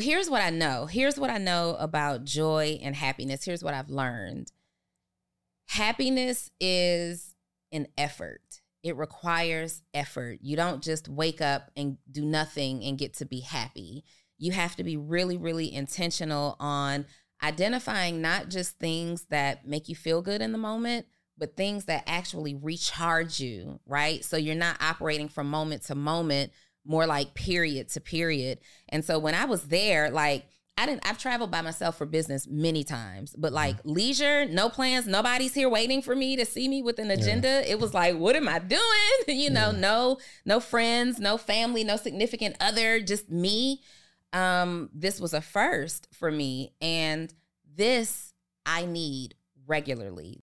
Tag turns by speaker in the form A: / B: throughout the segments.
A: Here's what I know. Here's what I know about joy and happiness. Here's what I've learned. Happiness is an effort. It requires effort. You don't just wake up and do nothing and get to be happy. You have to be really, really intentional on identifying not just things that make you feel good in the moment, but things that actually recharge you, right? So you're not operating from moment to moment, more like period to period. And so when I was there, like, I didn't I've traveled by myself for business many times, but like mm-hmm. leisure, no plans, nobody's here waiting for me to see me with an agenda. Yeah. It was like, what am I doing? you know, yeah. no no friends, no family, no significant other, just me. Um this was a first for me and this I need regularly.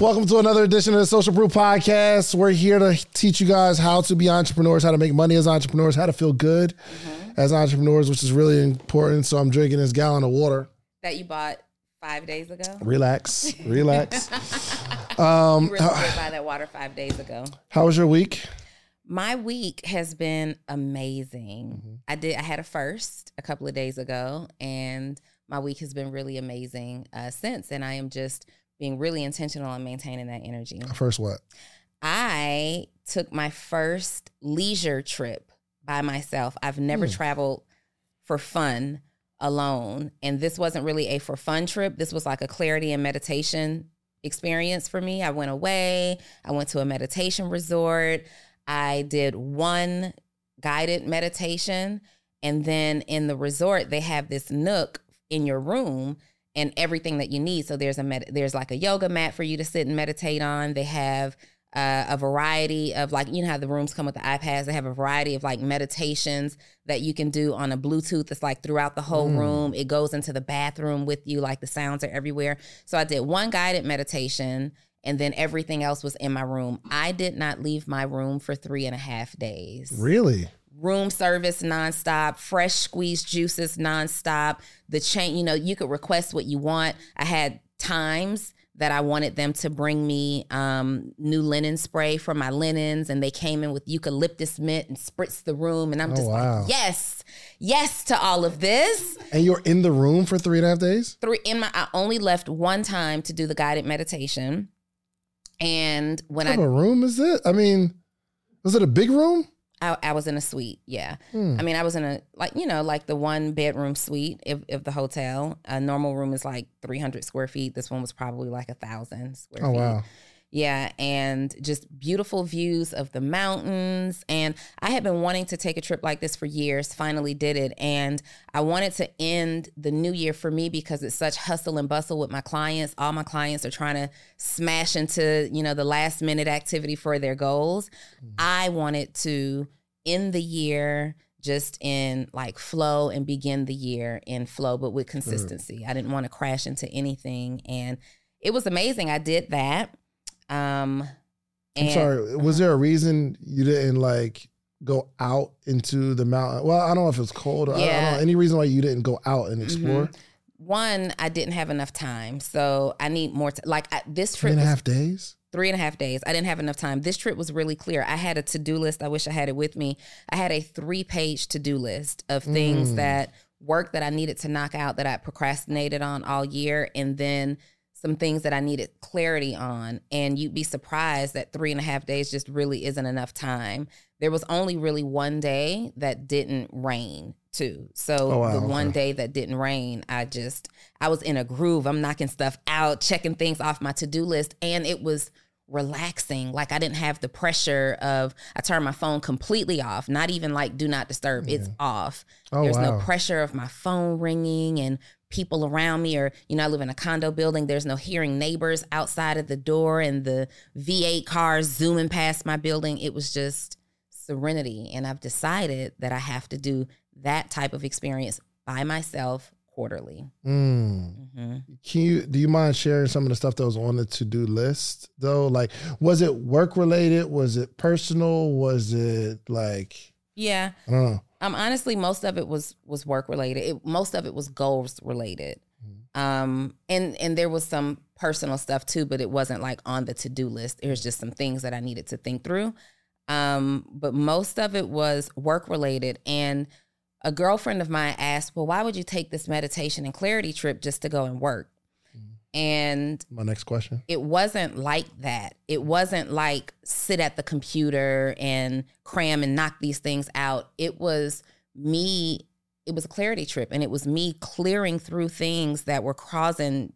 B: Welcome to another edition of the Social Proof Podcast. We're here to teach you guys how to be entrepreneurs, how to make money as entrepreneurs, how to feel good mm-hmm. as entrepreneurs, which is really important. So I'm drinking this gallon of water
A: that you bought five days ago.
B: Relax, relax.
A: um, you were uh, buy that water five days ago.
B: How was your week?
A: My week has been amazing. Mm-hmm. I did. I had a first a couple of days ago, and my week has been really amazing uh, since. And I am just being really intentional on maintaining that energy.
B: First, what?
A: I took my first leisure trip by myself. I've never mm. traveled for fun alone. And this wasn't really a for fun trip. This was like a clarity and meditation experience for me. I went away, I went to a meditation resort. I did one guided meditation. And then in the resort, they have this nook in your room and everything that you need. So there's a med- there's like a yoga mat for you to sit and meditate on. They have uh, a variety of like you know how the rooms come with the iPads. They have a variety of like meditations that you can do on a Bluetooth. It's like throughout the whole mm. room. It goes into the bathroom with you. Like the sounds are everywhere. So I did one guided meditation. And then everything else was in my room. I did not leave my room for three and a half days.
B: Really?
A: Room service nonstop, fresh squeezed juices nonstop. The chain, you know, you could request what you want. I had times that I wanted them to bring me um, new linen spray for my linens, and they came in with eucalyptus mint and spritzed the room. And I'm oh, just wow. like, yes, yes to all of this.
B: And you're in the room for three and a half days.
A: Three in my. I only left one time to do the guided meditation, and when I,
B: what I, a room is it? I mean, was it a big room?
A: I, I was in a suite. Yeah. Hmm. I mean, I was in a, like, you know, like the one bedroom suite of, of the hotel. A normal room is like 300 square feet. This one was probably like a thousand square oh, feet. wow. Yeah, and just beautiful views of the mountains. And I had been wanting to take a trip like this for years, finally did it. And I wanted to end the new year for me because it's such hustle and bustle with my clients. All my clients are trying to smash into, you know, the last minute activity for their goals. Mm-hmm. I wanted to end the year just in like flow and begin the year in flow, but with consistency. Mm-hmm. I didn't want to crash into anything. And it was amazing. I did that. Um,
B: and, I'm sorry. Was there a reason you didn't like go out into the mountain? Well, I don't know if it's cold. Or yeah. I, don't know any reason why you didn't go out and explore. Mm-hmm.
A: One, I didn't have enough time, so I need more. T- like I, this trip,
B: three and a half days.
A: Three and a half days. I didn't have enough time. This trip was really clear. I had a to do list. I wish I had it with me. I had a three page to do list of things mm. that work that I needed to knock out that I procrastinated on all year, and then some things that I needed clarity on. And you'd be surprised that three and a half days just really isn't enough time. There was only really one day that didn't rain too. So oh, wow, the okay. one day that didn't rain, I just I was in a groove. I'm knocking stuff out, checking things off my to-do list and it was relaxing. Like I didn't have the pressure of I turned my phone completely off, not even like do not disturb. Yeah. It's off. Oh, There's wow. no pressure of my phone ringing and people around me or you know I live in a condo building there's no hearing neighbors outside of the door and the V8 cars zooming past my building it was just serenity and I've decided that I have to do that type of experience by myself quarterly.
B: Mm. Mm-hmm. Can you do you mind sharing some of the stuff that was on the to do list though? Like, was it work related? Was it personal? Was it like?
A: Yeah, I don't know. Um, honestly, most of it was was work related. It, most of it was goals related. Mm-hmm. Um, and and there was some personal stuff too, but it wasn't like on the to do list. It was just some things that I needed to think through. Um, but most of it was work related. And a girlfriend of mine asked, Well, why would you take this meditation and clarity trip just to go and work? And
B: My next question.
A: it wasn't like that. It wasn't like sit at the computer and cram and knock these things out. It was me, it was a clarity trip and it was me clearing through things that were causing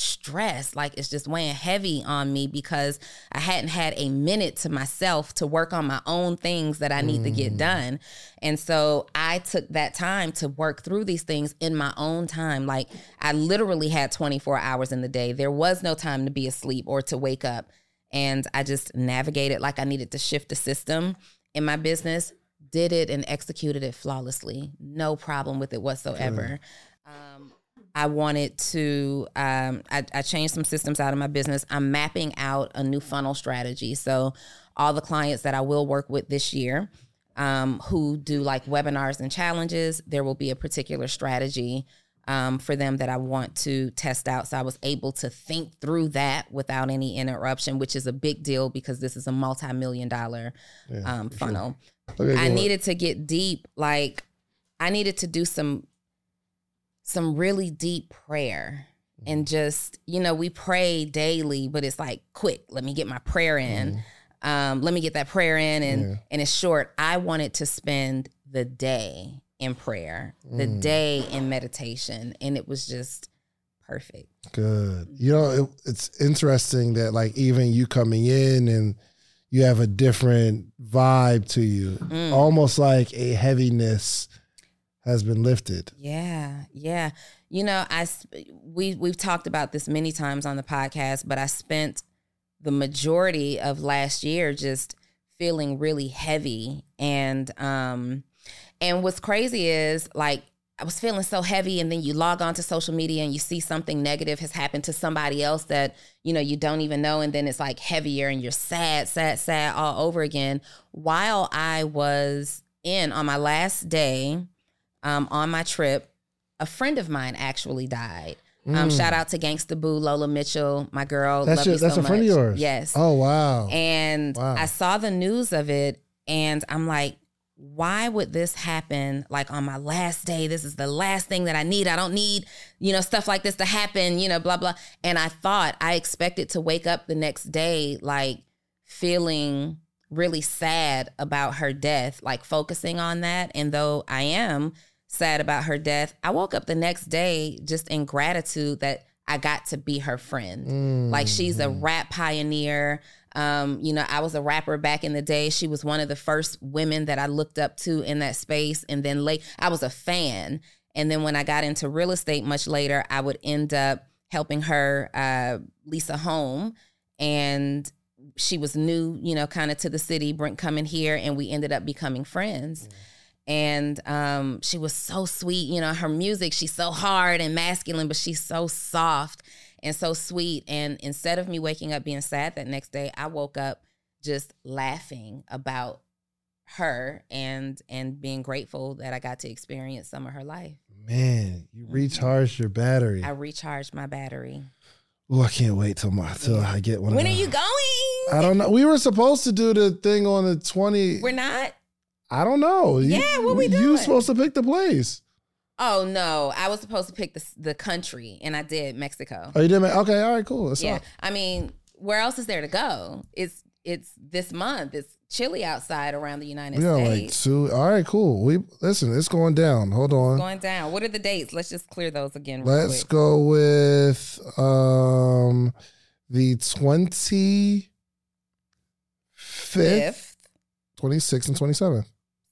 A: stress. Like it's just weighing heavy on me because I hadn't had a minute to myself to work on my own things that I need to get done. And so I took that time to work through these things in my own time. Like I literally had 24 hours in the day. There was no time to be asleep or to wake up. And I just navigated like I needed to shift the system in my business, did it and executed it flawlessly. No problem with it whatsoever. Um, I wanted to, um, I, I changed some systems out of my business. I'm mapping out a new funnel strategy. So, all the clients that I will work with this year um, who do like webinars and challenges, there will be a particular strategy um, for them that I want to test out. So, I was able to think through that without any interruption, which is a big deal because this is a multi million dollar um, funnel.
B: Okay,
A: I needed to get deep. Like I needed to do some some really deep prayer and just you know we pray daily, but it's like quick. Let me get my prayer in. Um, let me get that prayer in, and
B: Yeah.
A: and it's short. I wanted to spend the day in prayer, the day in meditation, and it was just perfect.
B: Good. You know, it, it's interesting that like even you coming in and you have a different vibe to you,
A: Mm.
B: almost like a heaviness has been lifted.
A: Yeah, yeah. You know, I we we've talked about this many times on the podcast, but I spent the majority of last year just feeling really heavy and um and what's crazy is like I was feeling so heavy and then you log on to social media and you see something negative has happened to somebody else that you know you don't even know and then it's like heavier and you're sad sad sad all over again while I was in on my last day um, on my trip, a friend of mine actually died. Um, shout out to Gangsta Boo, Lola Mitchell, my girl.
B: Mm. That's
A: Love
B: your,
A: you
B: that's
A: so
B: a friend of
A: much.
B: yours.
A: Yes.
B: Oh wow.
A: And
B: Wow.
A: I saw the news of it, and I'm like, why would this happen like on my last day? This is the last thing that I need. I don't need, you know, stuff like this to happen, you know, blah, blah. And I thought I expected to wake up the next day like feeling really sad about her death, like focusing on that. And though I am sad about her death, I woke up the next day just in gratitude that I got to be her friend. Like she's a rap pioneer. Um, you know, I was a rapper back in the day. She was one of the first women that I looked up to in that space. And then late, I was a fan. And then when I got into real estate much later, I would end up helping her uh, lease a home. And she was new, you know, kind of to the city, Brent coming here, and we ended up becoming friends. And um, she was so sweet, you know, her music, she's so hard and masculine, but she's so soft and so sweet. And instead of me waking up being sad that next day, I woke up just laughing about her and and being grateful that I got to experience some of her life.
B: Man, you recharged your battery.
A: I recharged my battery.
B: Oh, I can't wait till my till I get one.
A: When are you going?
B: I don't know. We were supposed to do the thing on the 20.
A: We're not.
B: I don't know. You-
A: Yeah, what we
B: You supposed to pick the place.
A: Oh no, I was supposed to pick the the country, and I did Mexico.
B: Oh, you did. Okay, all right, cool. That's
A: Yeah,
B: all.
A: I mean, where else is there to go? It's it's this month. It's chilly outside around the United
B: We got like
A: States.
B: two. All right, cool. We listen. It's going down. Hold on.
A: Going down. What are the dates? Let's just clear those again. Real
B: Let's
A: quick.
B: go with um the twenty Fifth twenty sixth, and twenty seventh.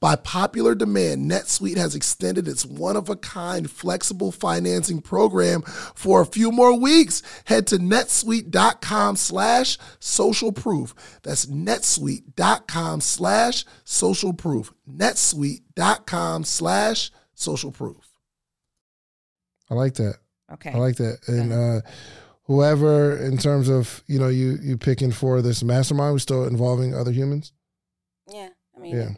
B: By popular demand, NetSuite has extended its one of a kind flexible financing program for a few more weeks. Head to netsuite.com slash social proof. That's netsuite.com slash social proof. netsuite.com slash social proof. I like that.
A: Okay.
B: I like that. And uh whoever in terms of, you know, you you picking for this mastermind, we still involving other humans?
A: Yeah. I mean, yeah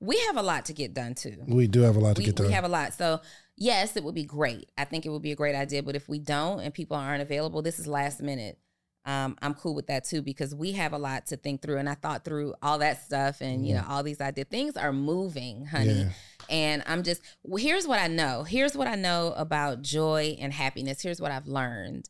A: We have a lot to get done too.
B: We do have a lot to
A: we,
B: get done.
A: We have a lot. So yes, it would be great. I think it would be a great idea. But if we don't and people aren't available, this is last minute. Um, I'm cool with that too because we have a lot to think through. And I thought through all that stuff and, you know, all these ideas. Things are moving, honey. Yeah. And I'm just, well, here's what I know. Here's what I know about joy and happiness. Here's what I've learned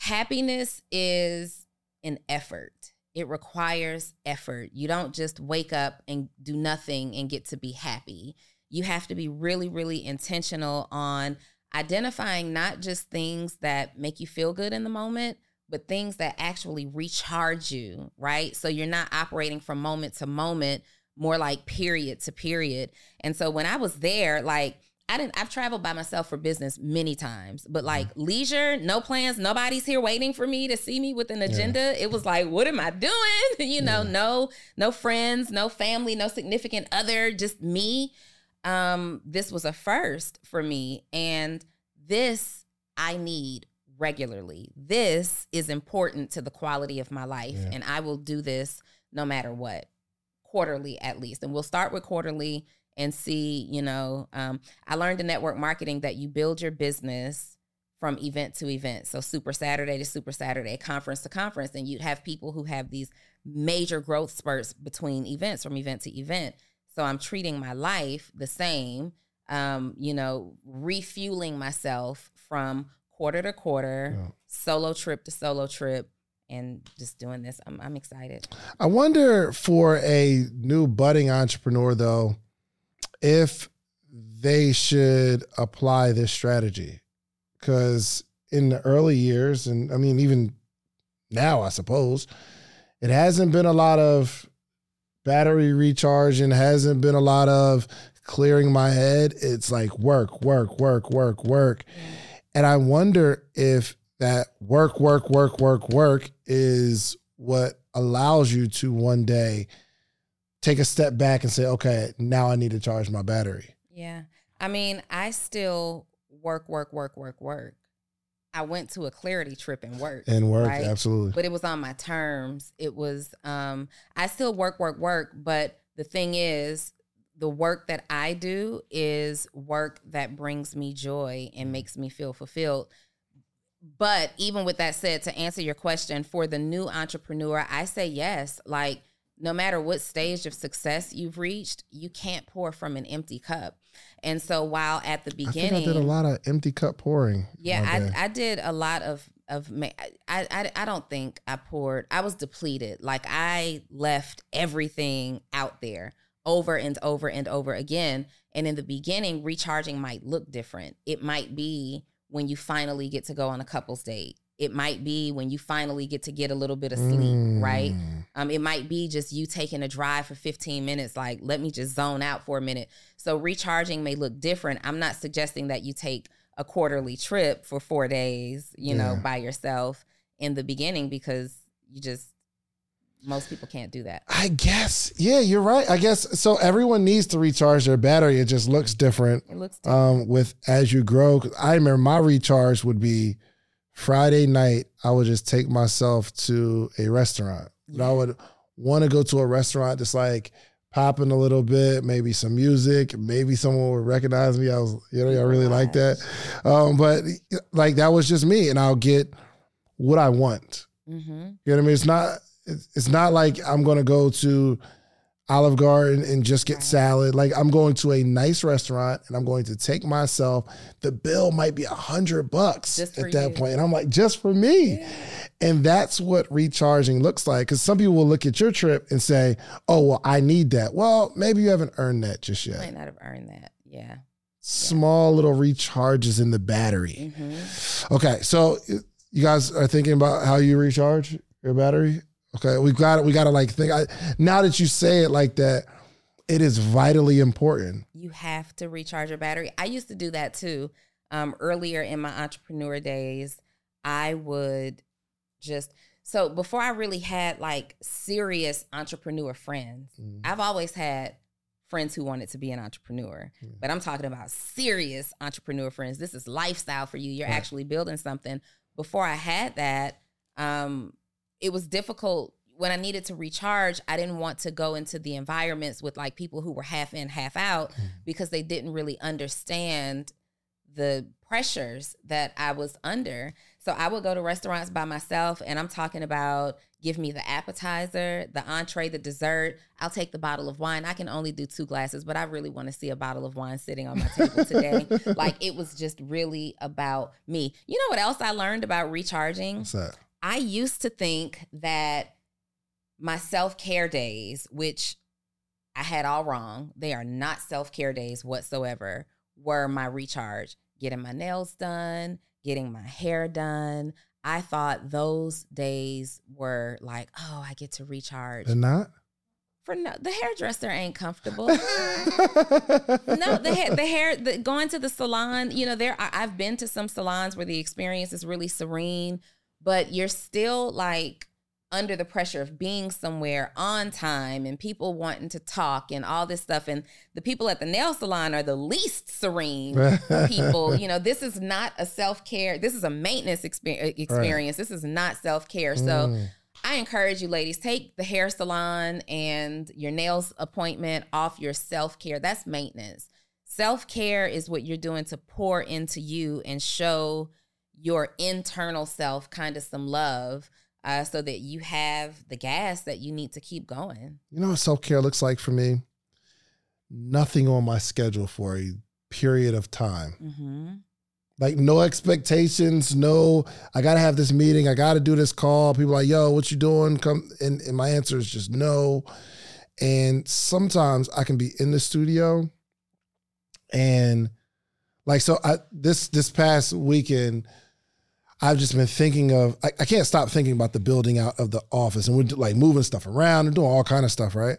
A: happiness is an effort it requires effort. You don't just wake up and do nothing and get to be happy. You have to be really, really intentional on identifying not just things that make you feel good in the moment, but things that actually recharge you, right? So you're not operating from moment to moment, more like period to period. And so when I was there, like, I didn't I've traveled by myself for business many times, but like mm-hmm. leisure, no plans, nobody's here waiting for me to see me with an agenda. Yeah. It was like, what am I doing? you know, yeah. no no friends, no family, no significant other, just me. Um this was a first for me and this I need regularly. This is important to the quality of my life yeah. and I will do this no matter what. Quarterly at least. And we'll start with quarterly and see, you know, um, I learned in network marketing that you build your business from event to event. So Super Saturday to Super Saturday, conference to conference, and you'd have people who have these major growth spurts between events from event to event. So I'm treating my life the same, um, you know, refueling myself from quarter to quarter, yeah. solo trip to solo trip, and just doing this. I'm, I'm excited.
B: I wonder for a new budding entrepreneur, though, if they should apply this strategy because in the early years, and I mean, even now, I suppose, it hasn't been a lot of battery recharge and hasn't been a lot of clearing my head. It's like work, work, work, work, work. And I wonder if that work, work, work, work, work is what allows you to one day take a step back and say, okay, now I need to charge my battery.
A: Yeah. I mean, I still work, work, work, work, work. I went to a clarity trip and work.
B: And work, right? absolutely.
A: But it was on my terms. It was um I still work, work, work, but the thing is the work that I do is work that brings me joy and makes me feel fulfilled. But even with that said, to answer your question, for the new entrepreneur, I say yes. Like, no matter what stage of success you've reached, you can't pour from an empty cup. And so while at the beginning,
B: I, I did a lot of empty cup pouring.
A: Yeah, I, I did a lot of of I, I I don't think I poured. I was depleted. Like I left everything out there over and over and over again. And in the beginning, recharging might look different. It might be when you finally get to go on a couple's date. It might be when you finally get to get a little bit of sleep, mm. right? Um, it might be just you taking a drive for 15 minutes, like, let me just zone out for a minute. So recharging may look different. I'm not suggesting that you take a quarterly trip for four days, you yeah. know, by yourself in the beginning because you just most people can't do that.
B: I guess. Yeah, you're right. I guess so. Everyone needs to recharge their battery. It just looks different.
A: It looks different.
B: Um, with as you grow. I remember my recharge would be Friday night. I would just take myself to a restaurant. Yeah. I would want to go to a restaurant just like popping a little bit, maybe some music, maybe someone would recognize me. I was, you know, I really like that. Um, but like that was just me, and I'll get what I want. Mm-hmm. You know what I mean? It's not it's not like I'm gonna go to Olive Garden and just get salad. Like I'm going to a nice restaurant and I'm going to take myself. The bill might be a hundred bucks at that point, and I'm like, just for me. Yeah. And that's what recharging looks like. Because some people will look at your trip and say, "Oh, well, I need that." Well, maybe you haven't earned that just yet.
A: Might not have earned that. Yeah.
B: Small yeah. little recharges in the battery. Mm-hmm. Okay, so you guys are thinking about how you recharge your battery. Okay, we got it. we got to like think. I, now that you say it like that, it is vitally important.
A: You have to recharge your battery. I used to do that too. Um, earlier in my entrepreneur days, I would just so before I really had like serious entrepreneur friends. Mm. I've always had friends who wanted to be an entrepreneur, mm. but I'm talking about serious entrepreneur friends. This is lifestyle for you. You're right. actually building something. Before I had that, um, it was difficult when I needed to recharge, I didn't want to go into the environments with like people who were half in, half out mm. because they didn't really understand the pressures that I was under. So I would go to restaurants by myself and I'm talking about give me the appetizer, the entree, the dessert. I'll take the bottle of wine. I can only do two glasses, but I really want to see a bottle of wine sitting on my table today. like it was just really about me. You know what else I learned about recharging?
B: What's that?
A: I used to think that my self care days, which I had all wrong, they are not self care days whatsoever, were my recharge. Getting my nails done, getting my hair done. I thought those days were like, oh, I get to recharge.
B: They're not?
A: For no, the hairdresser ain't comfortable. no, the hair, the hair, the, going to the salon. You know, there. I, I've been to some salons where the experience is really serene, but you're still like under the pressure of being somewhere on time and people wanting to talk and all this stuff. And the people at the nail salon are the least serene people. You know, this is not a self care, this is a maintenance exper- experience. Right. This is not self care. So, mm. I encourage you, ladies, take the hair salon and your nails appointment off your self care. That's maintenance. Self care is what you're doing to pour into you and show your internal self kind of some love uh, so that you have the gas that you need to keep going.
B: You know what self care looks like for me? Nothing on my schedule for a period of time. Mm-hmm. Like no expectations, no. I gotta have this meeting. I gotta do this call. People like, yo, what you doing? Come and, and my answer is just no. And sometimes I can be in the studio and Like so, I this this past weekend, I've just been thinking of. I, I can't stop thinking about the building out of the office, and we're like moving stuff around and doing all kind of stuff, right?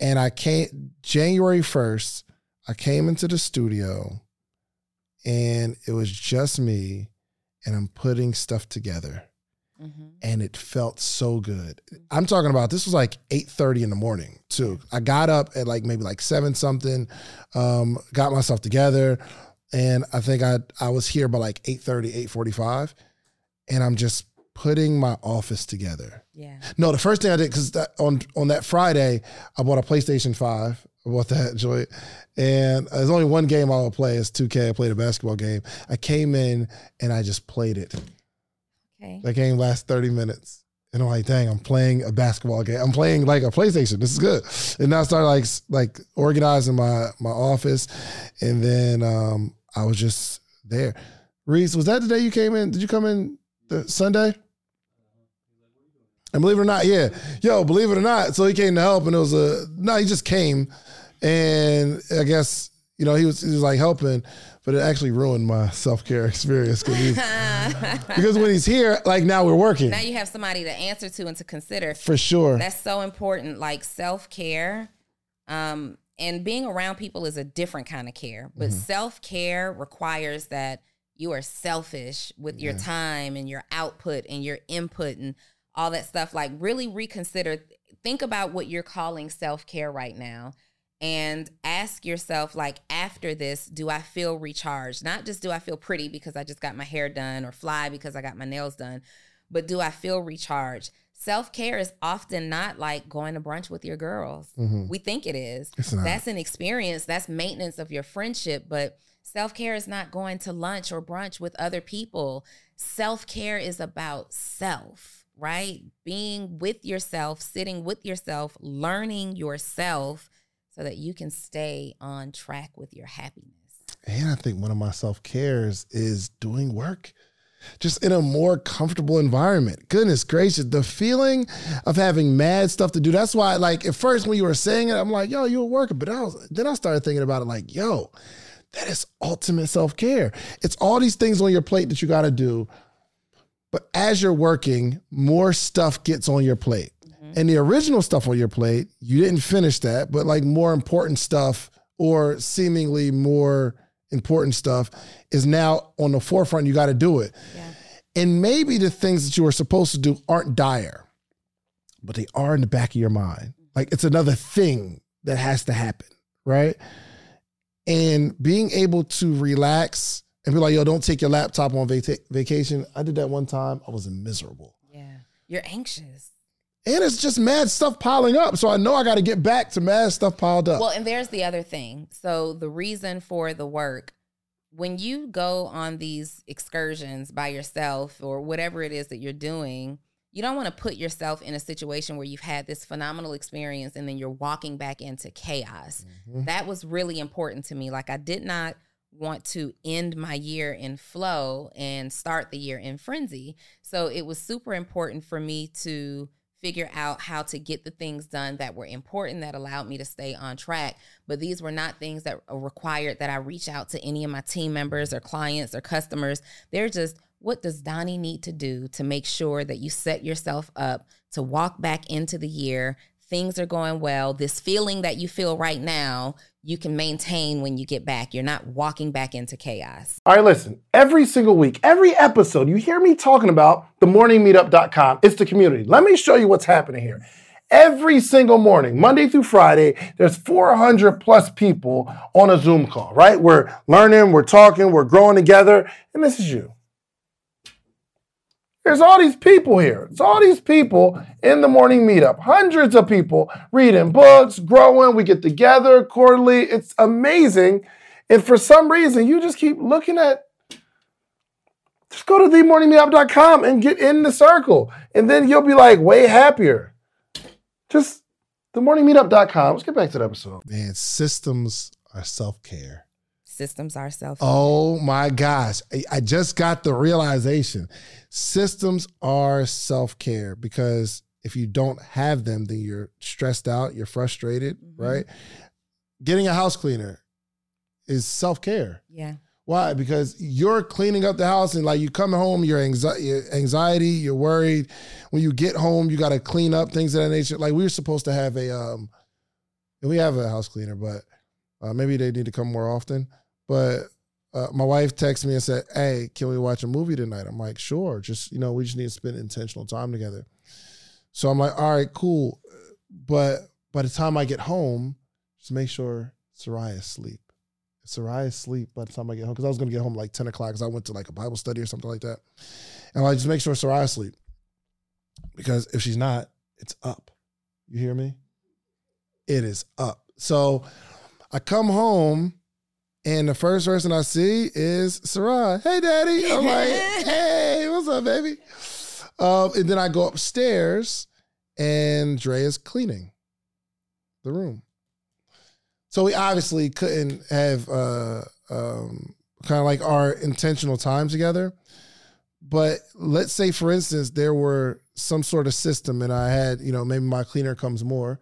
B: And I came January first. I came into the studio, and it was just me, and I'm putting stuff together
A: Mm-hmm.
B: and it felt so good. I'm talking about this was like 8:30 in the morning too. I got up at like maybe like 7 something, um, got myself together, and I think I I was here by like 8:30, 8:45, and I'm just putting my office together.
A: Yeah.
B: No, the first thing I did because on on that Friday I bought a PlayStation Five. I bought that joint, and there's only one game I will play. It's 2K. I played a basketball game. I came in and I just played it.
A: Okay.
B: That game lasts 30 minutes. And I'm like, dang, I'm playing a basketball game. I'm playing like a PlayStation. This is good. And now I started like like organizing my my office. And then um I was just there. Reese, was that the day you came in? Did you come in the Sunday? And believe it or not, yeah. Yo, believe it or not. So he came to help and it was a no, he just came. And I guess, you know, he was he was like helping, but it actually ruined my self-care experience because because when he's here, like now we're working.
A: now you have somebody to answer to and to consider.
B: For sure.
A: That's so important. Like self care, um, and being around people is a different kind of care. But
B: Mm-hmm.
A: self care requires that you are selfish with your time and your output and your input and all that stuff. Like really reconsider. Think about what you're calling self care right now. And ask yourself, like, after this, do I feel recharged? Not just do I feel pretty because I just got my hair done or fly because I got my nails done, but do I feel recharged? Self care is often not like going to brunch with your girls. We think it is.
B: Mm-hmm.
A: That's an experience, that's maintenance of your friendship, but self care is not going to lunch or brunch with other people. Self care is about self, right? Being with yourself, sitting with yourself, learning yourself so that you can stay on track with your happiness.
B: and I think one of my self-cares is doing work. Just in a more comfortable environment. Goodness gracious, the feeling of having mad stuff to do. That's why, like, at first when you were saying it, I'm like, yo, you're worker. But I was, then I started thinking about it like, yo, that is ultimate self care. It's all these things on your plate that you got to do. But as you're working, more stuff gets on your plate. Mm-hmm. And the original stuff on your plate, you didn't finish that, but like more important stuff or seemingly more important stuff is now on the forefront. You got to do it.
A: Yeah.
B: And maybe the things that you were supposed to do aren't dire, but they are in the back of your mind. Mm-hmm. Like it's another thing that has to happen, right? And being able to relax and be like, yo, don't take your laptop on vaca- vacation. I did that one time. I was miserable.
A: Yeah. You're anxious.
B: And it's just mad stuff piling up. So I know I got to get back to mad stuff piled up.
A: Well, and there's the other thing. So the reason for the work, when you go on these excursions by yourself or whatever it is that you're doing, you don't want to put yourself in a situation where you've had this phenomenal experience and then you're walking back into chaos. Mm-hmm. That was really important to me. Like I did not want to end my year in flow and start the year in frenzy. So it was super important for me to figure out how to get the things done that were important that allowed me to stay on track. But these were not things that required that I reach out to any of my team members or clients or customers. They're just, what does Donnie need to do to make sure that you set yourself up to walk back into the year? Things are going well. This feeling that you feel right now, you can maintain when you get back. You're not walking back into chaos.
B: All right, listen. Every single week, every episode, you hear me talking about themorningmeetup.com. It's the community. Let me show you what's happening here. Every single morning, Monday through Friday, there's 400 plus people on a Zoom call, right? We're learning, we're talking, we're growing together, and this is you. There's all these people here. It's all these people in the morning meetup. Hundreds of people reading books, growing. We get together quarterly. It's amazing. And for some reason, you just keep looking at, just go to themorningmeetup.com and get in the circle. And then you'll be like way happier. Just themorningmeetup.com. Let's get back to the episode. Man, systems are self care.
A: Systems are self.
B: Oh my gosh. I- just got the realization. Systems are self care because if you don't have them, then you're stressed out, you're frustrated,
A: Mhm.
B: right? Getting a house cleaner is self care.
A: Yeah.
B: Why? Because you're cleaning up the house and like you come home, your anxiety, anxiety, you're worried. When you get home, you got to clean up things of that nature. Like we were supposed to have a, um, we have a house cleaner, but uh, maybe they need to come more often. But uh, my wife texted me and said, "Hey, can we watch a movie tonight?" I'm like, "Sure." Just you know, we just need to spend intentional time together. So I'm like, "All right, cool." But by the time I get home, just make sure Sarai asleep. If Sarai asleep by the time I get home, because I was gonna get home like 10 o'clock because I went to like a Bible study or something like that. And I like, just make sure Sarai asleep. Because if she's not, it's up. You hear me? It is up. So I come home and the first person I see is Sarai. Hey, daddy. I'm like, hey, what's up, baby? Um, and then I go upstairs and Dre is cleaning the room. So we obviously couldn't have uh, um, kind of like our intentional time together. But let's say, for instance, there were some sort of system and I had, you know, maybe my cleaner comes more,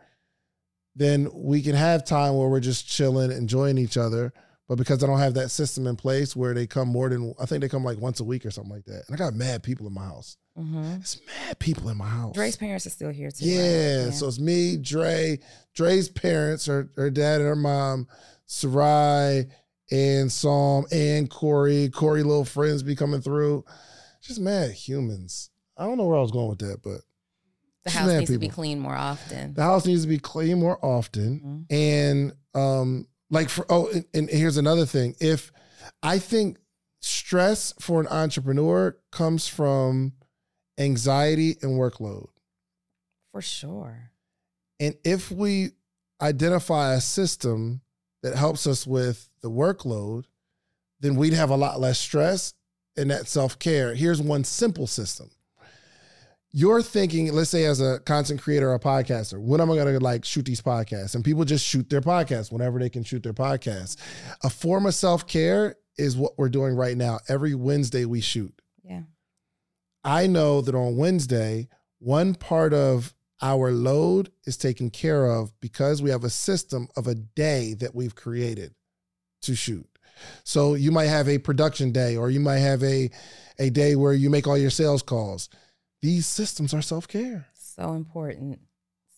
B: then we can have time where we're just chilling, enjoying each other but because I don't have that system in place where they come more than I think they come like once a week or something like that, and I got mad people in my house. Mm-hmm. It's mad people in my house.
A: Dre's parents are still here too.
B: Yeah, right? yeah. so it's me, Dre, Dre's parents, her her dad and her mom, Sarai, and Psalm, and Corey. Corey little friends be coming through. Just mad humans. I don't know where I was going with that, but
A: the house needs people. to be cleaned more often.
B: The house needs to be cleaned more often, mm-hmm. and um, like for oh, and, and here's another thing. If I think stress for an entrepreneur comes from anxiety and workload.
A: For sure.
B: And if we identify a system that helps us with the workload, then we'd have a lot less stress and that self care. Here's one simple system you're thinking, let's say as a content creator or a podcaster, when am I gonna like shoot these podcasts? And people just shoot their podcasts whenever they can shoot their podcasts. A form of self-care is what we're doing right now. Every Wednesday we shoot.
A: Yeah.
B: I know that on Wednesday, one part of our load is taken care of because we have a system of a day that we've created to shoot. So you might have a production day or you might have a a day where you make all your sales calls these systems are self care.
A: So important.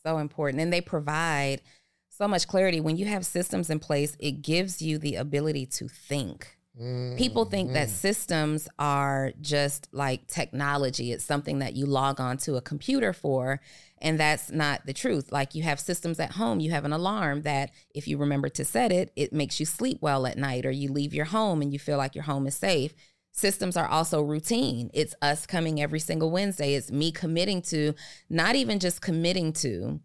A: So important. And they provide so much clarity. When you have systems in place, it gives you the ability to think. Mm, People think that systems are just like technology. It's something that you log on to a computer for. And that's not the truth. Like you have systems at home, you have an alarm that if you remember to set it, it makes you sleep well at night, or you leave your home and you feel like your home is safe systems are also routine. It's us coming every single Wednesday. It's me committing to, not even just committing to,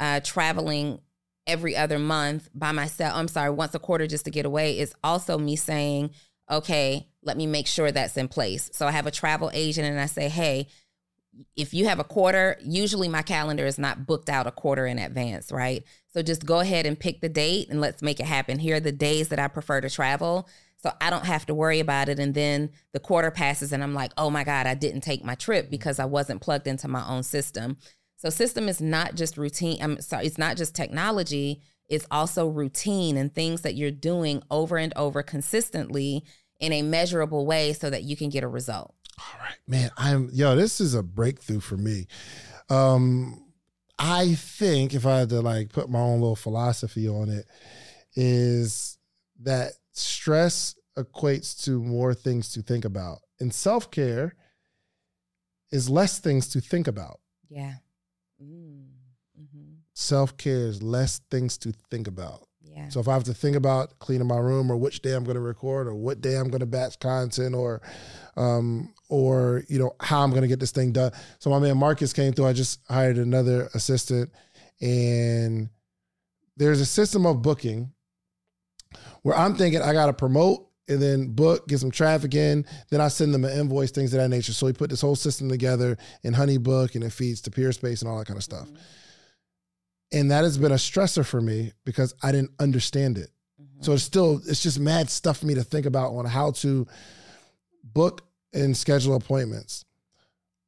A: uh, traveling every other month by myself. I'm sorry, once a quarter just to get away. It's also me saying, okay, let me make sure that's in place. So I have a travel agent and I say, hey, if you have a quarter, usually my calendar is not booked out a quarter in advance, right? So just go ahead and pick the date and let's make it happen. Here are the days that I prefer to travel. So I don't have to worry about it. And then the quarter passes and I'm like, oh my God, I didn't take my trip because I wasn't plugged into my own system. So system is not just routine. I'm sorry, it's not just technology. It's also routine and things that you're doing over and over consistently in a measurable way so that you can get a result.
B: All right, man. I'm yo, this is a breakthrough for me. Um, I think if I had to like put my own little philosophy on it, is that stress equates to more things to think about. And self care is less things to think about.
A: Yeah. Mm, mm-hmm.
B: Self care is less things to think about.
A: Yeah.
B: So if I have to think about cleaning my room or which day I'm going to record or what day I'm going to batch content or, um, or you know how I'm going to get this thing done. So my man Marcus came through. I just hired another assistant, and there's a system of booking where I'm thinking I got to promote and then book, get some traffic in. Then I send them an invoice, things of that nature. So we put this whole system together in Honeybook and it feeds to Peerspace and all that kind of stuff. Mm-hmm. And that has been a stressor for me because I didn't understand it. Mm-hmm. So it's still, it's just mad stuff for me to think about on how to book and schedule appointments.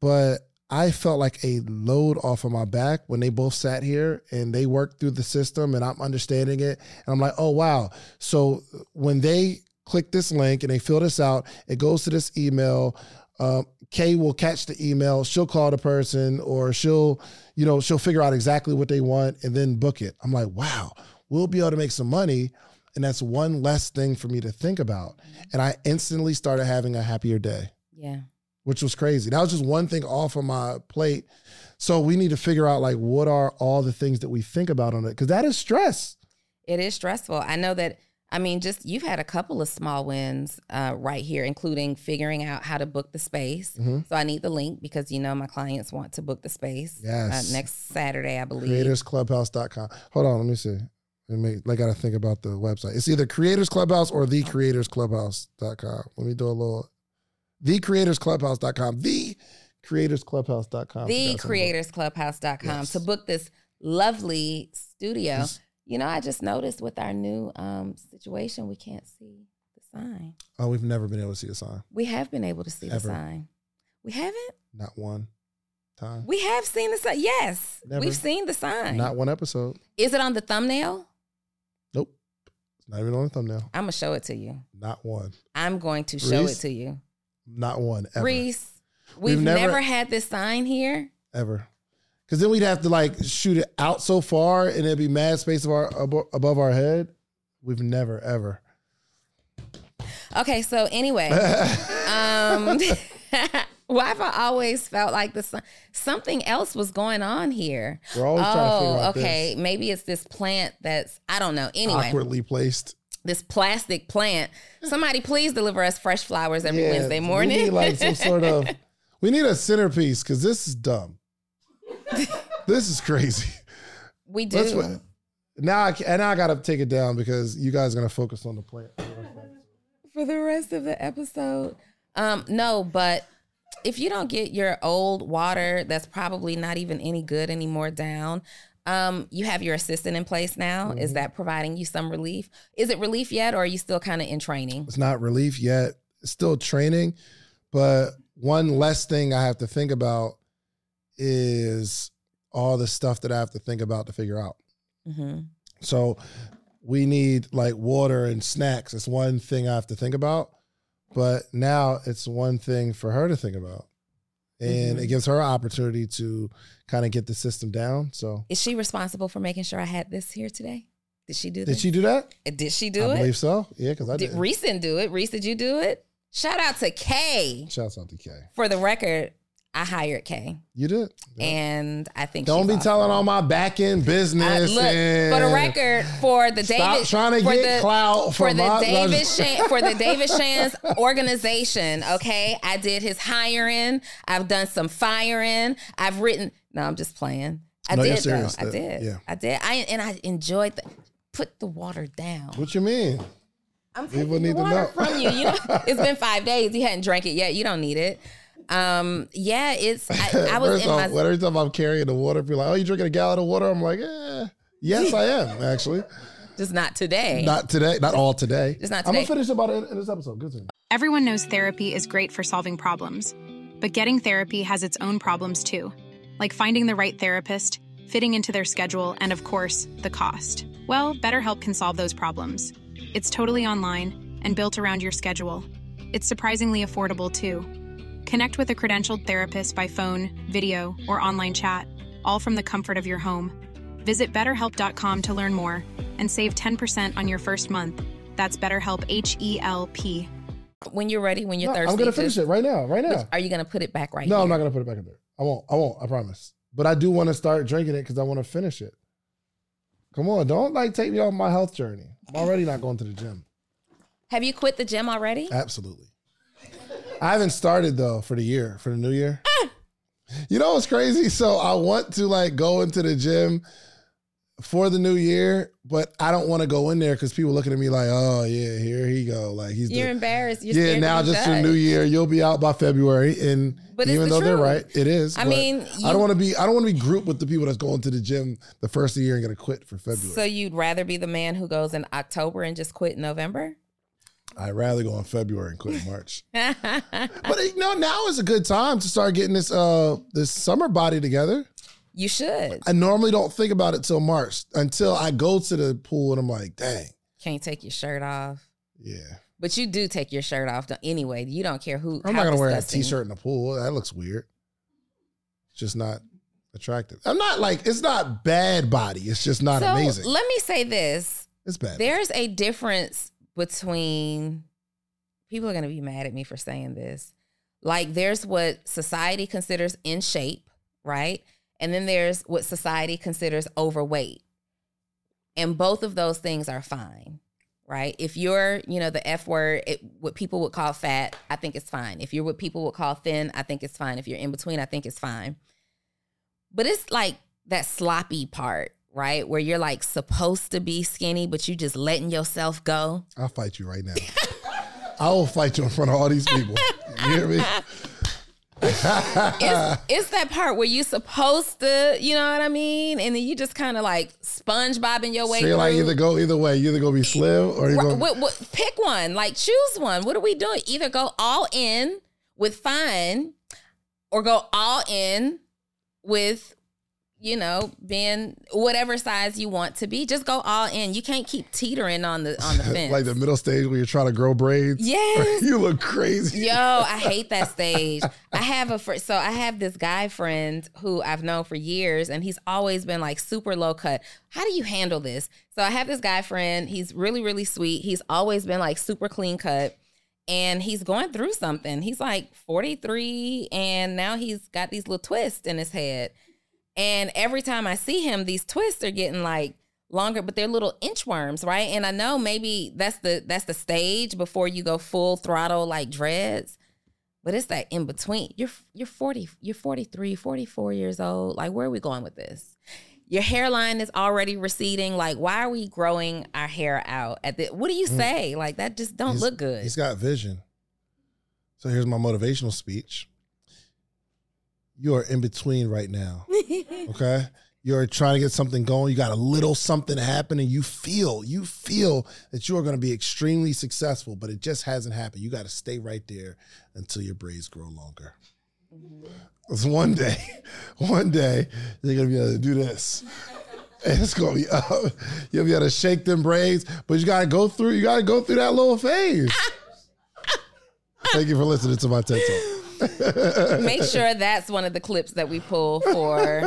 B: But I felt like a load off of my back when they both sat here and they worked through the system and I'm understanding it. And I'm like, oh, wow. So when they click this link and they fill this out. It goes to this email. Um, Kay will catch the email. She'll call the person or she'll, you know, she'll figure out exactly what they want and then book it. I'm like, wow, we'll be able to make some money. And that's one less thing for me to think about. And I instantly started having a happier day,
A: Yeah.
B: Which was crazy. That was just one thing off of my plate. So we need to figure out like what are all the things that we think about on it because that is stress.
A: It is stressful. I know that. I mean, just you've had a couple of small wins uh, right here, including figuring out how to book the space.
B: Mhm.
A: So I need the link because you know my clients want to book the space.
B: Yes.
A: Uh, next Saturday, I believe.
B: creatorsclubhouse.com. Hold on, let me see. Let me, I got to think about the website. It's either Creators Clubhouse or thecreatorsclubhouse.com. Let me do a little thecreatorsclubhouse.com. Thecreatorsclubhouse.com.
A: thecreatorsclubhouse.com
B: Yes.
A: to book this lovely studio.
B: Yes.
A: You know, I just noticed with our new um, situation, we can't see the sign.
B: Oh, we've never been able to see a sign.
A: We have been able to see
B: Ever.
A: the sign. We haven't?
B: Not one time.
A: We have seen the sign. Yes,
B: Never.
A: we've seen the sign.
B: Not one episode.
A: Is it on the thumbnail?
B: Nope. It's not even on the thumbnail.
A: I'm gonna show it to you.
B: Not one.
A: I'm going to show it to you.
B: Not one ever.
A: Reese,
B: We've
A: we've,
B: never-
A: never, had this sign here.
B: Ever. Because then we'd have to like shoot it out so far and it'd be mad space of our, abo- above our head. We've never, ever.
A: Okay, so anyway, um, why have I always felt like this? something else was going on here?
B: We're always trying to figure
A: Oh,
B: out
A: okay. Maybe it's this plant that's I don't know. Anyway,
B: awkwardly placed.
A: This plastic plant. Somebody please deliver us fresh flowers every
B: Yeah,
A: Wednesday
B: We
A: morning.
B: need like some sort of, we need a centerpiece because this is dumb. this is crazy.
A: we do.
B: Let's. Now I and now I gotta take it down because you guys are gonna focus on the plant.
A: for the rest of the episode. Um, no, but if you don't get your old water that's probably not even any good anymore down, um, you have your assistant in place now. Is
B: Mm-hmm.
A: that providing you some relief? Is it relief yet, or are you still kind of in training?
B: It's not relief yet. It's still training, but one less thing I have to think about is all the stuff that I have to think about to figure out.
A: hmm
B: So we need like water and snacks. It's one thing I have to think about, but now it's one thing for her to think about. And
A: Mhm.
B: it gives her an opportunity to kind of get the system down. So
A: Is she responsible for making sure I had this here today? Did she do that?
B: did
A: this?
B: she do that?
A: Did she do
B: I
A: it?
B: I believe so. Yeah, because I
A: Did
B: did.
A: Reese didn't do it? Reese, did you do it? Shout out to Kay.
B: Shout out to Kay.
A: For the record, I hired Kay,
B: You did. Yeah.
A: and I think
B: Don't be
A: awesome.
B: telling all my back end business.
A: look,
B: and
A: for the record, for the
B: Stop
A: David,
B: trying to
A: for
B: get
A: the,
B: clout
A: for the David Shands, for the David Shands' organization. Okay, I did his hiring. I've done some firing. I've written. No, I'm just playing. I
B: No,
A: did though. I did.
B: yeah.
A: I did. I and I enjoyed the. Put the water down.
B: What you mean?
A: I'm
B: People need
A: the
B: to know.
A: from you. You know, it's been five days. You hadn't drank it yet. You don't need it. Um, yeah, it's. I, I was
B: First
A: in
B: off,
A: my.
B: every time I'm carrying the water, people are like, "Oh, you drinking a gallon of water?" I'm like, "Eh, yes, I am actually.
A: Just not today.
B: Not today, not all today.
A: Just not today.
B: I'm gonna finish about it in this episode. Good thing.
C: Everyone knows therapy is great for solving problems, but getting therapy has its own problems too, like finding the right therapist, fitting into their schedule, and of course, the cost. Well, BetterHelp can solve those problems. It's totally online and built around your schedule. It's surprisingly affordable too. Connect with a credentialed therapist by phone, video, or online chat, all from the comfort of your home. Visit betterhelp.com to learn more and save 10% on your first month. That's BetterHelp H E L P.
A: when you're ready, when you're
B: No,
A: thirsty,
B: I'm gonna finish
A: just-
B: it right now. Right now.
A: Are you gonna put it back right now?
B: No,
A: here?
B: I'm not gonna put it back in there. I won't. I won't. I promise. But I do want to start drinking it because I want to finish it. Come on, don't like take me off my health journey. I'm already not going to the gym.
A: Have you quit the gym already?
B: Absolutely. I haven't started though for the year, for the new year. You know what's crazy? So I want to like go into the gym for the new year, but I don't want to go in there because people looking at me like, oh yeah, here he go. Like he's
A: You're
B: the,
A: embarrassed. You're
B: yeah. Now just for the new year, you'll be out by February, and
A: But
B: even
A: the
B: though they're right, it is.
A: I mean,
B: I don't want to be. I don't want to be grouped with the people that's going to the gym the first of the year and gonna quit for February.
A: So you'd rather be the man who goes in October and just quit in November?
B: I'd rather go in February and quit in March. but you know, now is a good time to start getting this uh this summer body together.
A: you should.
B: I normally don't think about it till March until I go to the pool and I'm like, dang,
A: Can't take your shirt off.
B: yeah.
A: But you do take your shirt off anyway. You don't care who.
B: I'm not gonna wear a t-shirt in the pool. That looks weird. It's just not attractive. I'm not like it's not bad body. It's just not
A: so
B: amazing.
A: let me say this:
B: It's bad.
A: there's a difference between. People are going to be mad at me for saying this. Like, there's what society considers in shape, right? And then there's what society considers overweight. And both of those things are fine, right? If you're, you know, the F word, it, what people would call fat, I think it's fine. If you're what people would call thin, I think it's fine. If you're in between, I think it's fine. But it's like that sloppy part, right? Where you're like supposed to be skinny, but you just letting yourself go.
B: I'll fight you right now. I will fight you in front of all these people. You hear me?
A: it's, it's that part where you supposed to, you know what I mean? And then you just kind of like sponge bobbing your way
B: So you're like
A: through.
B: either go either way. You either gonna be slim or you
A: Right,
B: gonna
A: what- what- pick one. Like choose one. What are we doing? Either go all in with fine, or go all in with, you know, being whatever size you want to be. Just go all in. You can't keep teetering on the on the fence.
B: like the middle stage where you're trying to grow braids.
A: Yes.
B: you look crazy.
A: Yo, I hate that stage. I have a fr- so I have this guy friend who I've known for years, and he's always been like super low cut. How do you handle this? So I have this guy friend. He's really really sweet. He's always been like super clean cut, and he's going through something. He's like forty three, and now he's got these little twists in his head. And every time I see him, these twists are getting like longer, but they're little inchworms, right? And I know maybe that's the that's the stage before you go full throttle like dreads. But it's that in between. You're you're 40, you're 43, 44 years old. Like where are we going with this? Your hairline is already receding. Like why are we growing our hair out at the what do you mm. say? Like that just don't
B: He's-
A: look good.
B: He's got vision. So here's my motivational speech. You are in between right now. Okay? You're trying to get something going. You got a little something happening. You feel, you feel that you are going to be extremely successful, but it just hasn't happened. You got to stay right there until your braids grow longer. Because one day, one day, you're going to be able to do this. And it's gonna be up. You'll be able to shake them braids, but you gotta go through. You gotta go through that little phase. Thank you for listening to my TED Talk.
A: Make sure that's one of the clips that we pull for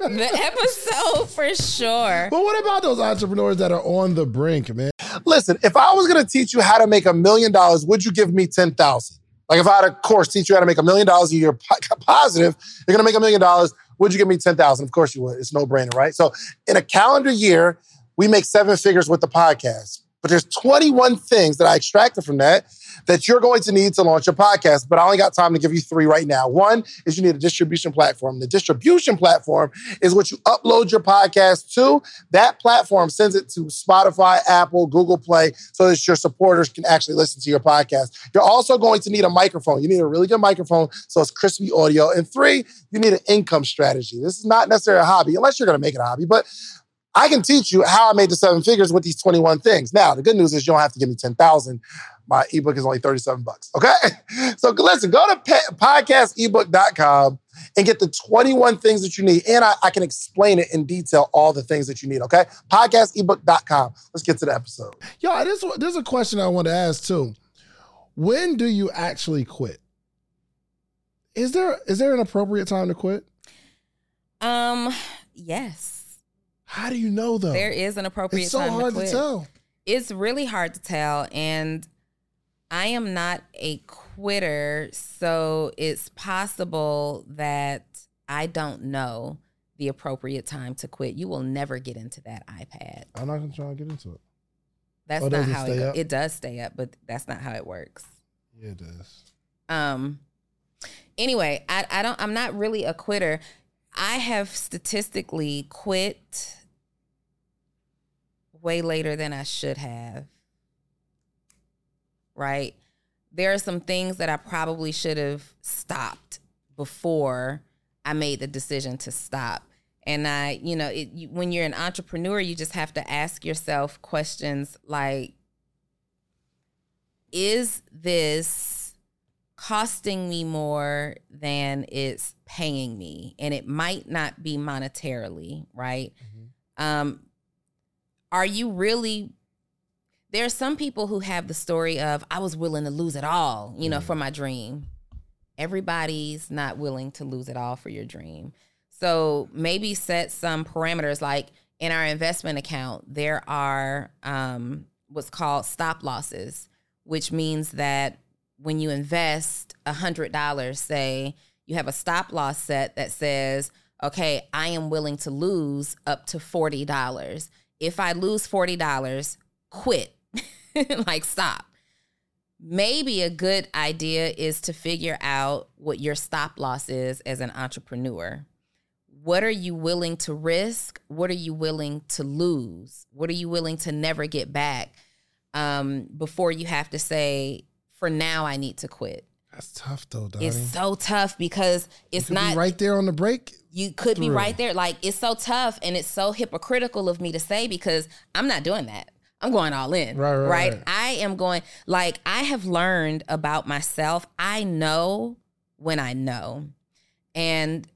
A: the episode for sure.
B: But what about those entrepreneurs that are on the brink, man? Listen, if I was gonna teach you how to make a million dollars, would you give me ten thousand? Like if I had a course teach you how to make a million dollars a year, po- positive, you're gonna make a million dollars. Would you give me ten thousand? Of course you would. It's no brainer, right? So in a calendar year, we make seven figures with the podcast. But there's 21 things that I extracted from that that you're going to need to launch a podcast. But I only got time to give you three right now. One is you need a distribution platform. The distribution platform is what you upload your podcast to. That platform sends it to Spotify, Apple, Google Play, so that your supporters can actually listen to your podcast. You're also going to need a microphone. You need a really good microphone so it's crispy audio. And three, you need an income strategy. This is not necessarily a hobby, unless you're going to make it a hobby, but I can teach you how I made the seven figures with these 21 things. Now, the good news is you don't have to give me 10,000. My ebook is only 37 bucks. Okay. So listen, go to pe- podcastebook.com and get the 21 things that you need. And I, I can explain it in detail, all the things that you need. Okay. Podcastebook.com. Let's get to the episode. Yo, this, there's a question I want to ask too. When do you actually quit? Is there is there an appropriate time to quit?
A: Um, yes.
B: How do you know though?
A: There is an appropriate time.
B: it's so
A: time
B: hard
A: to quit.
B: to tell.
A: It's really hard to tell, and I am not a quitter, so it's possible that I don't know the appropriate time to quit. You will never get into that iPad.
B: I'm not gonna try to get into it.
A: That's
B: Oh,
A: not
B: it
A: how it go- it does stay up, but that's not how it works.
B: Yeah, it does.
A: Um anyway, I, I don't I'm not really a quitter. I have statistically quit way later than I should have. Right? There are some things that I probably should have stopped before I made the decision to stop. And I, you know, it, you, when you're an entrepreneur, you just have to ask yourself questions like, is this costing me more than it's paying me? And it might not be monetarily, right? Um, are you really there are some people who have the story of I was willing to lose it all, you know, for my dream. Everybody's not willing to lose it all for your dream. So maybe set some parameters like in our investment account, there are um, what's called stop losses, which means that when you invest $100, say you have a stop loss set that says, okay, I am willing to lose up to $40. If I lose $40, quit, like stop. Maybe a good idea is to figure out what your stop loss is as an entrepreneur. What are you willing to risk? What are you willing to lose? What are you willing to never get back um, before you have to say, for now, I need to quit?
B: That's tough though, Donnie.
A: It's so tough because it's
B: Could
A: not
B: be right there on the break.
A: you could be right there. Like it's so tough and it's so hypocritical of me to say because I'm not doing that. I'm going all in.
B: Right, right, right.
A: I am going like I have learned about myself. I know when I know. And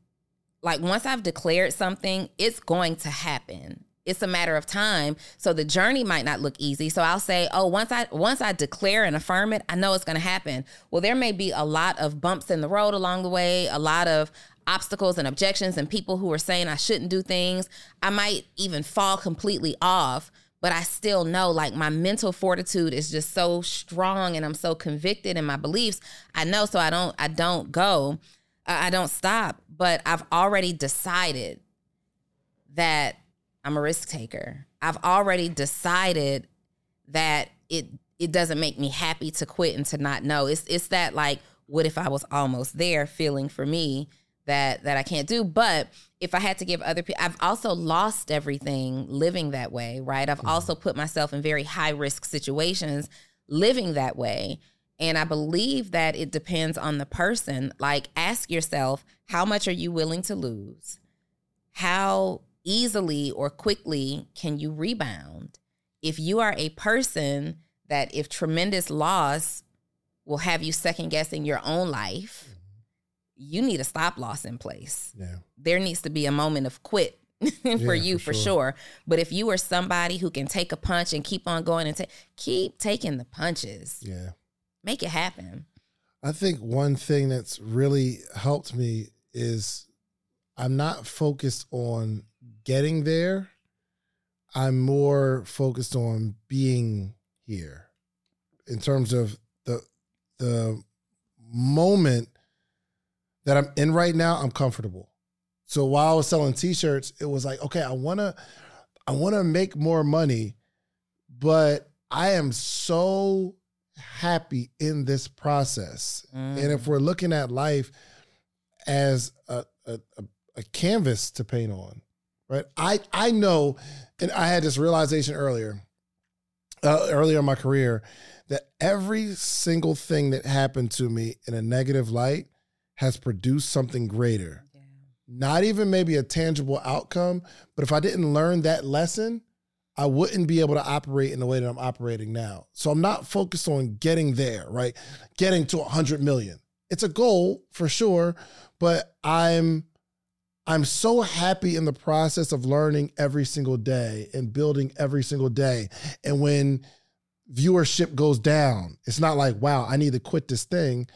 A: like once I've declared something, it's going to happen. It's a matter of time. So the journey might not look easy. So I'll say, "Oh, once I once I declare and affirm it, I know it's going to happen." Well, there may be a lot of bumps in the road along the way, a lot of obstacles and objections and people who are saying I shouldn't do things. I might even fall completely off, but I still know like my mental fortitude is just so strong and I'm so convicted in my beliefs. I know so I don't I don't go. I I don't stop, but I've already decided that I'm a risk taker. I've already decided that it it doesn't make me happy to quit and to not know. It's it's that like what if I was almost there feeling for me that that I can't do. But if I had to give other people I've also lost everything living that way, right? I've mm-hmm. also put myself in very high risk situations living that way. And I believe that it depends on the person. Like ask yourself, how much are you willing to lose? how easily or quickly can you rebound? If you are a person that, if tremendous loss will have you second guessing your own life, mm-hmm. you need a stop loss in place.
B: Yeah.
A: There needs to be a moment of quit for
B: Yeah,
A: you
B: for
A: for
B: sure.
A: sure. But if you are somebody who can take a punch and keep on going and ta- keep taking the punches,
B: Yeah.
A: make it happen.
B: I think one thing that's really helped me is I'm not focused on getting there. I'm more focused on being here in terms of the the moment that I'm in right now, I'm comfortable. So while I was selling t-shirts, it was like, okay, I wanna I wanna make more money, but I am so happy in this process. And if mm. we're looking at life as a, a, a, a canvas to paint on, right? I, I know, and I had this realization earlier, uh, earlier in my career, that every single thing that happened to me in a negative light has produced something greater. Not even maybe a tangible outcome, but if I didn't learn that lesson, I wouldn't be able to operate in the way that I'm operating now. So I'm not focused on getting there, right? Getting to 100 million. It's a goal for sure, but I'm I'm so happy in the process of learning every single day and building every single day. And when viewership goes down, it's not like, wow, I need to quit this thing.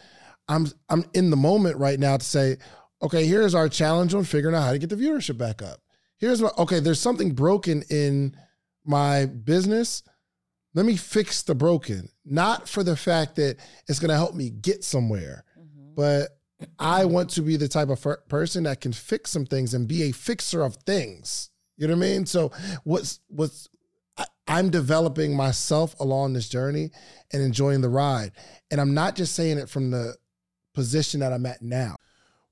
B: I'm I'm in the moment right now to say, okay, here's our challenge on figuring out how to get the viewership back up. Here's what okay, there's something broken in my business. Let me fix the broken, not for the fact that it's going to help me get somewhere, mm-hmm. but I want to be the type of person that can fix some things and be a fixer of things. You know what I mean? So what's what's I, I'm developing myself along this journey and enjoying the ride, and I'm not just saying it from the position that I'm at now.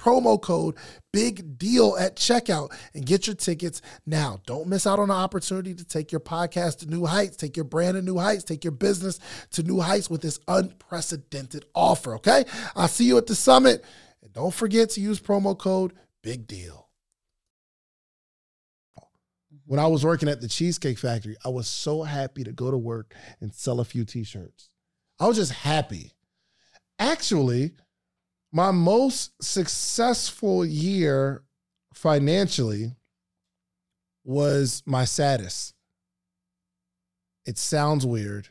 B: promo code big deal at checkout and get your tickets now. Don't miss out on the opportunity to take your podcast to new heights, take your brand to new heights, take your business to new heights with this unprecedented offer, okay? I'll see you at the summit. And don't forget to use promo code big deal. Mm-hmm. When I was working at the Cheesecake Factory, I was so happy to go to work and sell a few t shirts. I was just happy. Actually, my most successful year financially was my saddest. It sounds weird,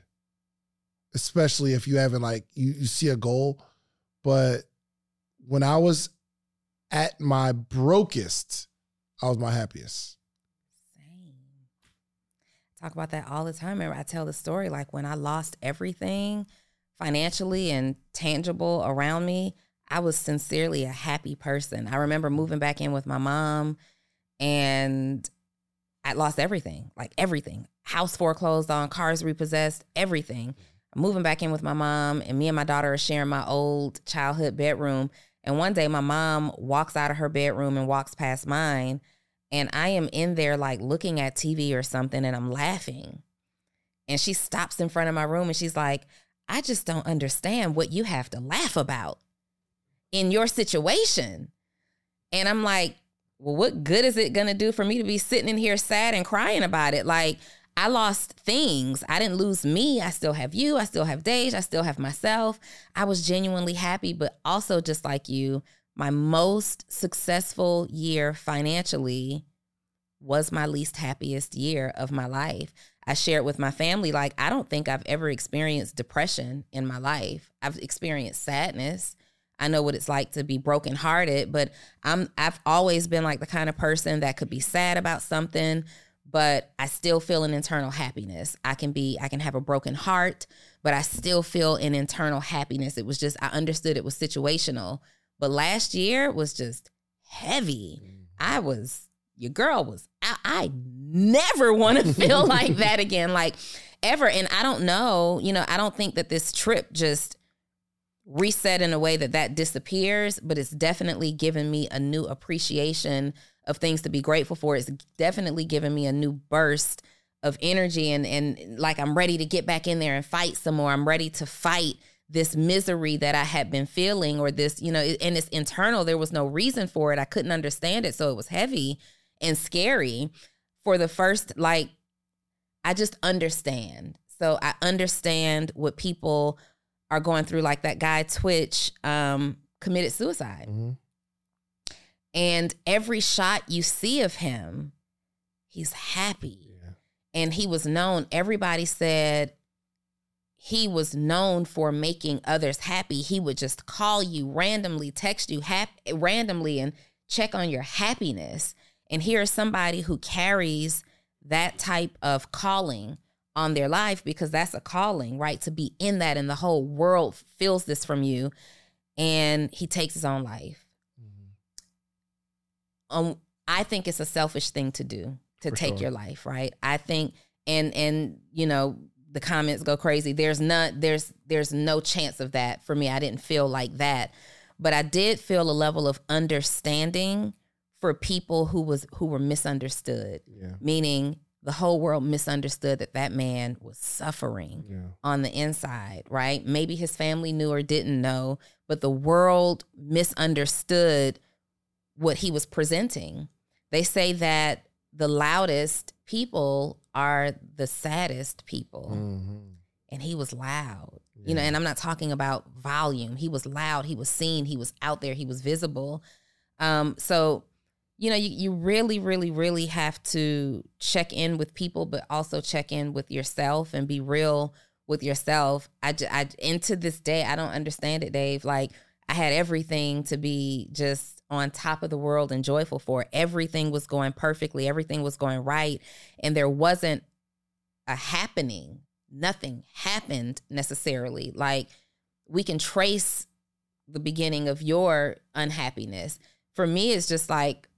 B: especially if you haven't like you, you see a goal. But when I was at my brokest, I was my happiest.
A: Same. Talk about that all the time. Remember, I tell the story like when I lost everything financially and tangible around me, I was sincerely a happy person. I remember moving back in with my mom and I lost everything, like everything. House foreclosed on, cars repossessed, everything. I'm moving back in with my mom, and me and my daughter are sharing my old childhood bedroom. And one day, my mom walks out of her bedroom and walks past mine, and I am in there like looking at TV or something, and I'm laughing. And she stops in front of my room and she's like, I just don't understand what you have to laugh about in your situation. And I'm like, well, what good is it going to do for me to be sitting in here sad and crying about it? Like, I lost things. I didn't lose me. I still have you. I still have Dage. I still have myself. I was genuinely happy, but also just like you, my most successful year financially was my least happiest year of my life. I shared with my family, like, I don't think I've ever experienced depression in my life. I've experienced sadness. I know what it's like to be brokenhearted, but I'm I've always been like the kind of person that could be sad about something, but I still feel an internal happiness. I can be I can have a broken heart, but I still feel an internal happiness. It was just I understood it was situational. But last year was just heavy. Mm. I was your girl was I, I never want to feel like that again, like ever. And I don't know, you know, I don't think that this trip just reset in a way that that disappears, but it's definitely given me a new appreciation of things to be grateful for. It's definitely given me a new burst of energy and and like I'm ready to get back in there and fight some more. I'm ready to fight this misery that I had been feeling or this, you know, and it's internal. There was no reason for it. I couldn't understand it, so it was heavy and scary for the first like I just understand. So I understand what people are going through like that guy Twitch um committed suicide.
B: Mm-hmm.
A: And every shot you see of him, he's happy.
B: Yeah.
A: And he was known, everybody said he was known for making others happy. He would just call you randomly, text you hap- randomly, and check on your happiness. And here's somebody who carries that type of calling on their life because that's a calling, right? To be in that, and the whole world feels this from you. And he takes his own life. Um, I think it's a selfish thing to do to
B: For
A: take
B: sure.
A: your life, right? I think, and and you know, the comments go crazy. There's not, there's there's no chance of that for me. I didn't feel like that, but I did feel a level of understanding for people who was who were misunderstood
B: Yeah.
A: meaning the whole world misunderstood that that man was suffering
B: Yeah.
A: on the inside, right? Maybe his family knew or didn't know, but the world misunderstood what he was presenting. They say that the loudest people are the saddest people,
B: Mm-hmm.
A: and he was loud. You know, and I'm not talking about volume. He was loud, he was seen, he was out there, he was visible. Um, so you know, you, you really, really, really have to check in with people, but also check in with yourself and be real with yourself. I, I, and to this day, I don't understand it, Dave. Like, I had everything to be just on top of the world and joyful for. Everything was going perfectly, everything was going right. And there wasn't a happening, nothing happened necessarily. Like, we can trace the beginning of your unhappiness. For me, it's just like,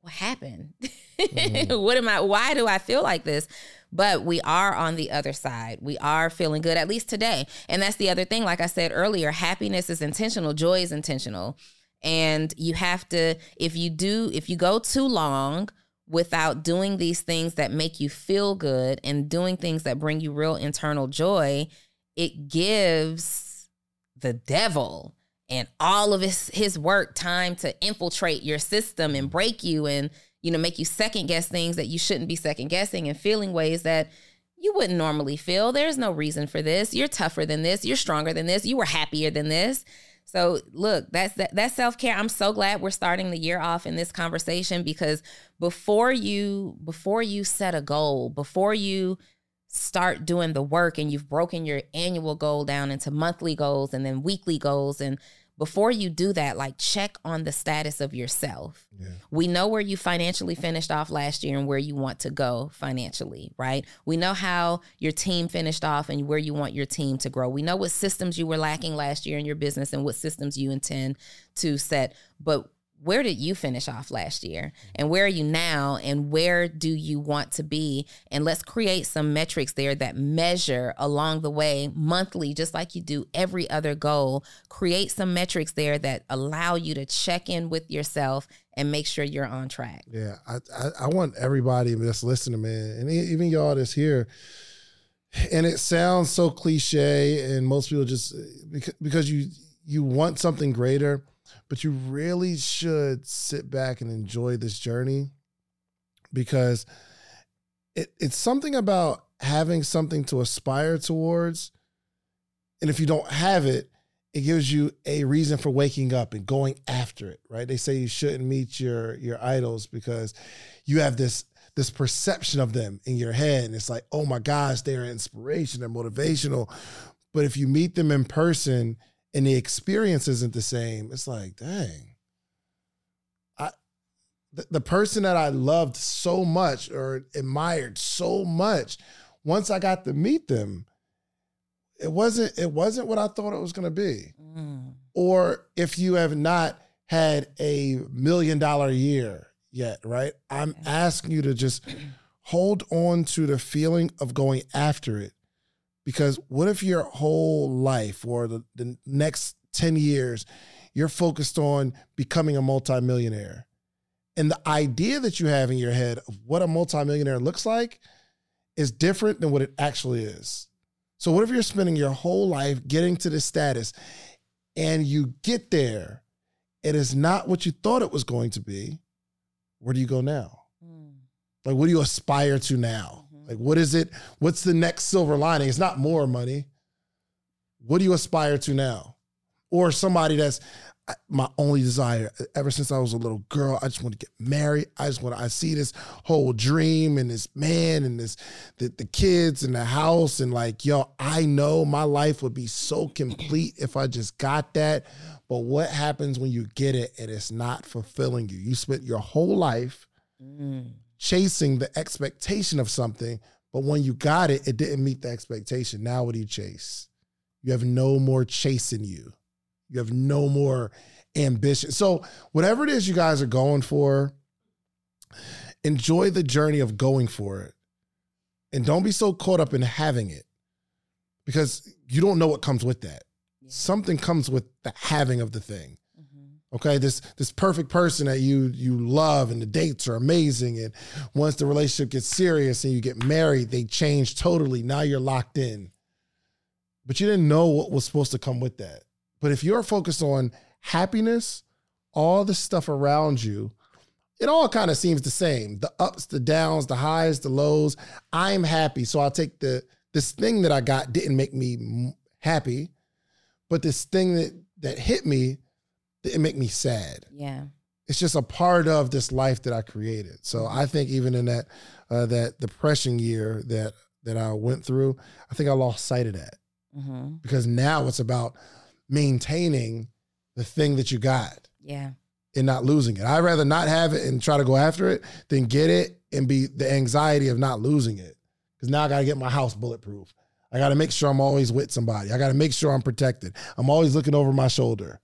A: what happened? Mm-hmm. what am I? Why do I feel like this? But we are on the other side. We are feeling good, at least today. And that's the other thing. Like I said earlier, happiness is intentional, joy is intentional. And you have to, if you do, if you go too long without doing these things that make you feel good and doing things that bring you real internal joy, it gives the devil and all of his his work time to infiltrate your system and break you and you know make you second guess things that you shouldn't be second guessing and feeling ways that you wouldn't normally feel. There's no reason for this. You're tougher than this. You're stronger than this. You were happier than this. So look that's that, that's self-care i'm so glad we're starting the year off in this conversation because before you before you set a goal before you start doing the work and you've broken your annual goal down into monthly goals and then weekly goals and before you do that like check on the status of yourself.
B: Yeah.
A: we know where you financially finished off last year and where you want to go financially right? We know how your team finished off and where you want your team to grow. We know what systems you were lacking last year in your business and what systems you intend to set. But where did you finish off last year? And where are you now? And where do you want to be? And let's create some metrics there that measure along the way monthly just like you do every other goal. Create some metrics there that allow you to check in with yourself and make sure you're on track.
B: Yeah, I, I I want everybody that's listening, man, and even y'all that's here. And it sounds so cliche, and most people just eh, because because you you want something greater, but you really should sit back and enjoy this journey because it, it's something about having something to aspire towards, and if you don't have it, it gives you a reason for waking up and going after it right? They say you shouldn't meet your your idols because you have this this perception of them in your head. And it's like oh my gosh they're inspiration they're motivational. But if you meet them in person and the experience isn't the same it's like dang i the, the person that i loved so much or admired so much once i got to meet them it wasn't it wasn't what i thought it was going to be
A: Mm.
B: or if you have not had a million dollar year yet, right? I'm asking you to just hold on to the feeling of going after it. Because what if your whole life or the, the next 10 years, you're focused on becoming a multimillionaire? And the idea that you have in your head of what a multimillionaire looks like is different than what it actually is. So, what if you're spending your whole life getting to this status and you get there, it is not what you thought it was going to be? Where do you go now? Mm. Like, what do you aspire to now? Like, what is it? What's the next silver lining? It's not more money. What do you aspire to now? Or somebody that's, my only desire ever since I was a little girl. I just want to get married. I just want to, I see this whole dream and this man and this, the, the kids and the house. And like, yo, I know my life would be so complete if I just got that. But what happens when you get it and it's not fulfilling you? You spent your whole life mm. Chasing the expectation of something, but when you got it, it didn't meet the expectation. Now, what do you chase? You have no more chasing you you have no more ambition. So, whatever it is you guys are going for, enjoy the journey of going for it. And don't be so caught up in having it because you don't know what comes with that. Something comes with the having of the thing. Okay, this this perfect person that you you love and the dates are amazing and once the relationship gets serious and you get married, they change totally. Now you're locked in. But you didn't know what was supposed to come with that. But if you're focused on happiness, all the stuff around you, it all kind of seems the same. The ups, the downs, the highs, the lows. I'm happy, so I'll take the this thing that I got didn't make me happy, but this thing that that hit me didn't make me sad.
A: Yeah.
B: It's just a part of this life that I created. So I think even in that uh, that depression year that that I went through, I think I lost sight of that mm-hmm. because now it's about maintaining the thing that you got.
A: Yeah.
B: And not losing it. I'd rather not have it and try to go after it than get it and be the anxiety of not losing it. Because now I got to get my house bulletproof. I got to make sure I'm always with somebody. I got to make sure I'm protected. I'm always looking over my shoulder.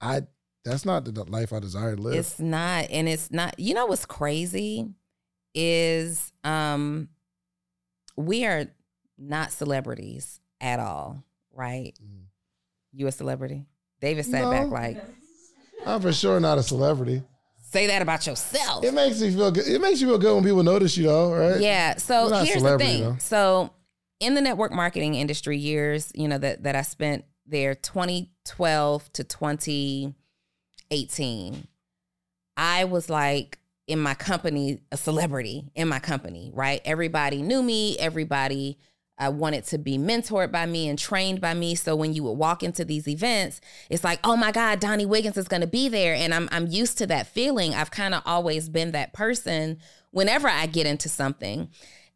B: I that's not the life I desire to live.
A: It's not, and it's not. You know what's crazy is um we are not celebrities at all, right? Mm you a celebrity? David sat no. back like,
B: I'm for sure not a celebrity.
A: Say that about yourself.
B: It makes me feel good. It makes you feel good when people notice you, though, right?
A: Yeah. So here's the thing. Though. So in the network marketing industry, years you know that that I spent there, 2012 to 2018, I was like in my company a celebrity in my company, right? Everybody knew me. Everybody I wanted to be mentored by me and trained by me. So when you would walk into these events, it's like, oh my God, Donnie Wiggins is going to be there. And I'm, I'm used to that feeling. I've kind of always been that person whenever I get into something.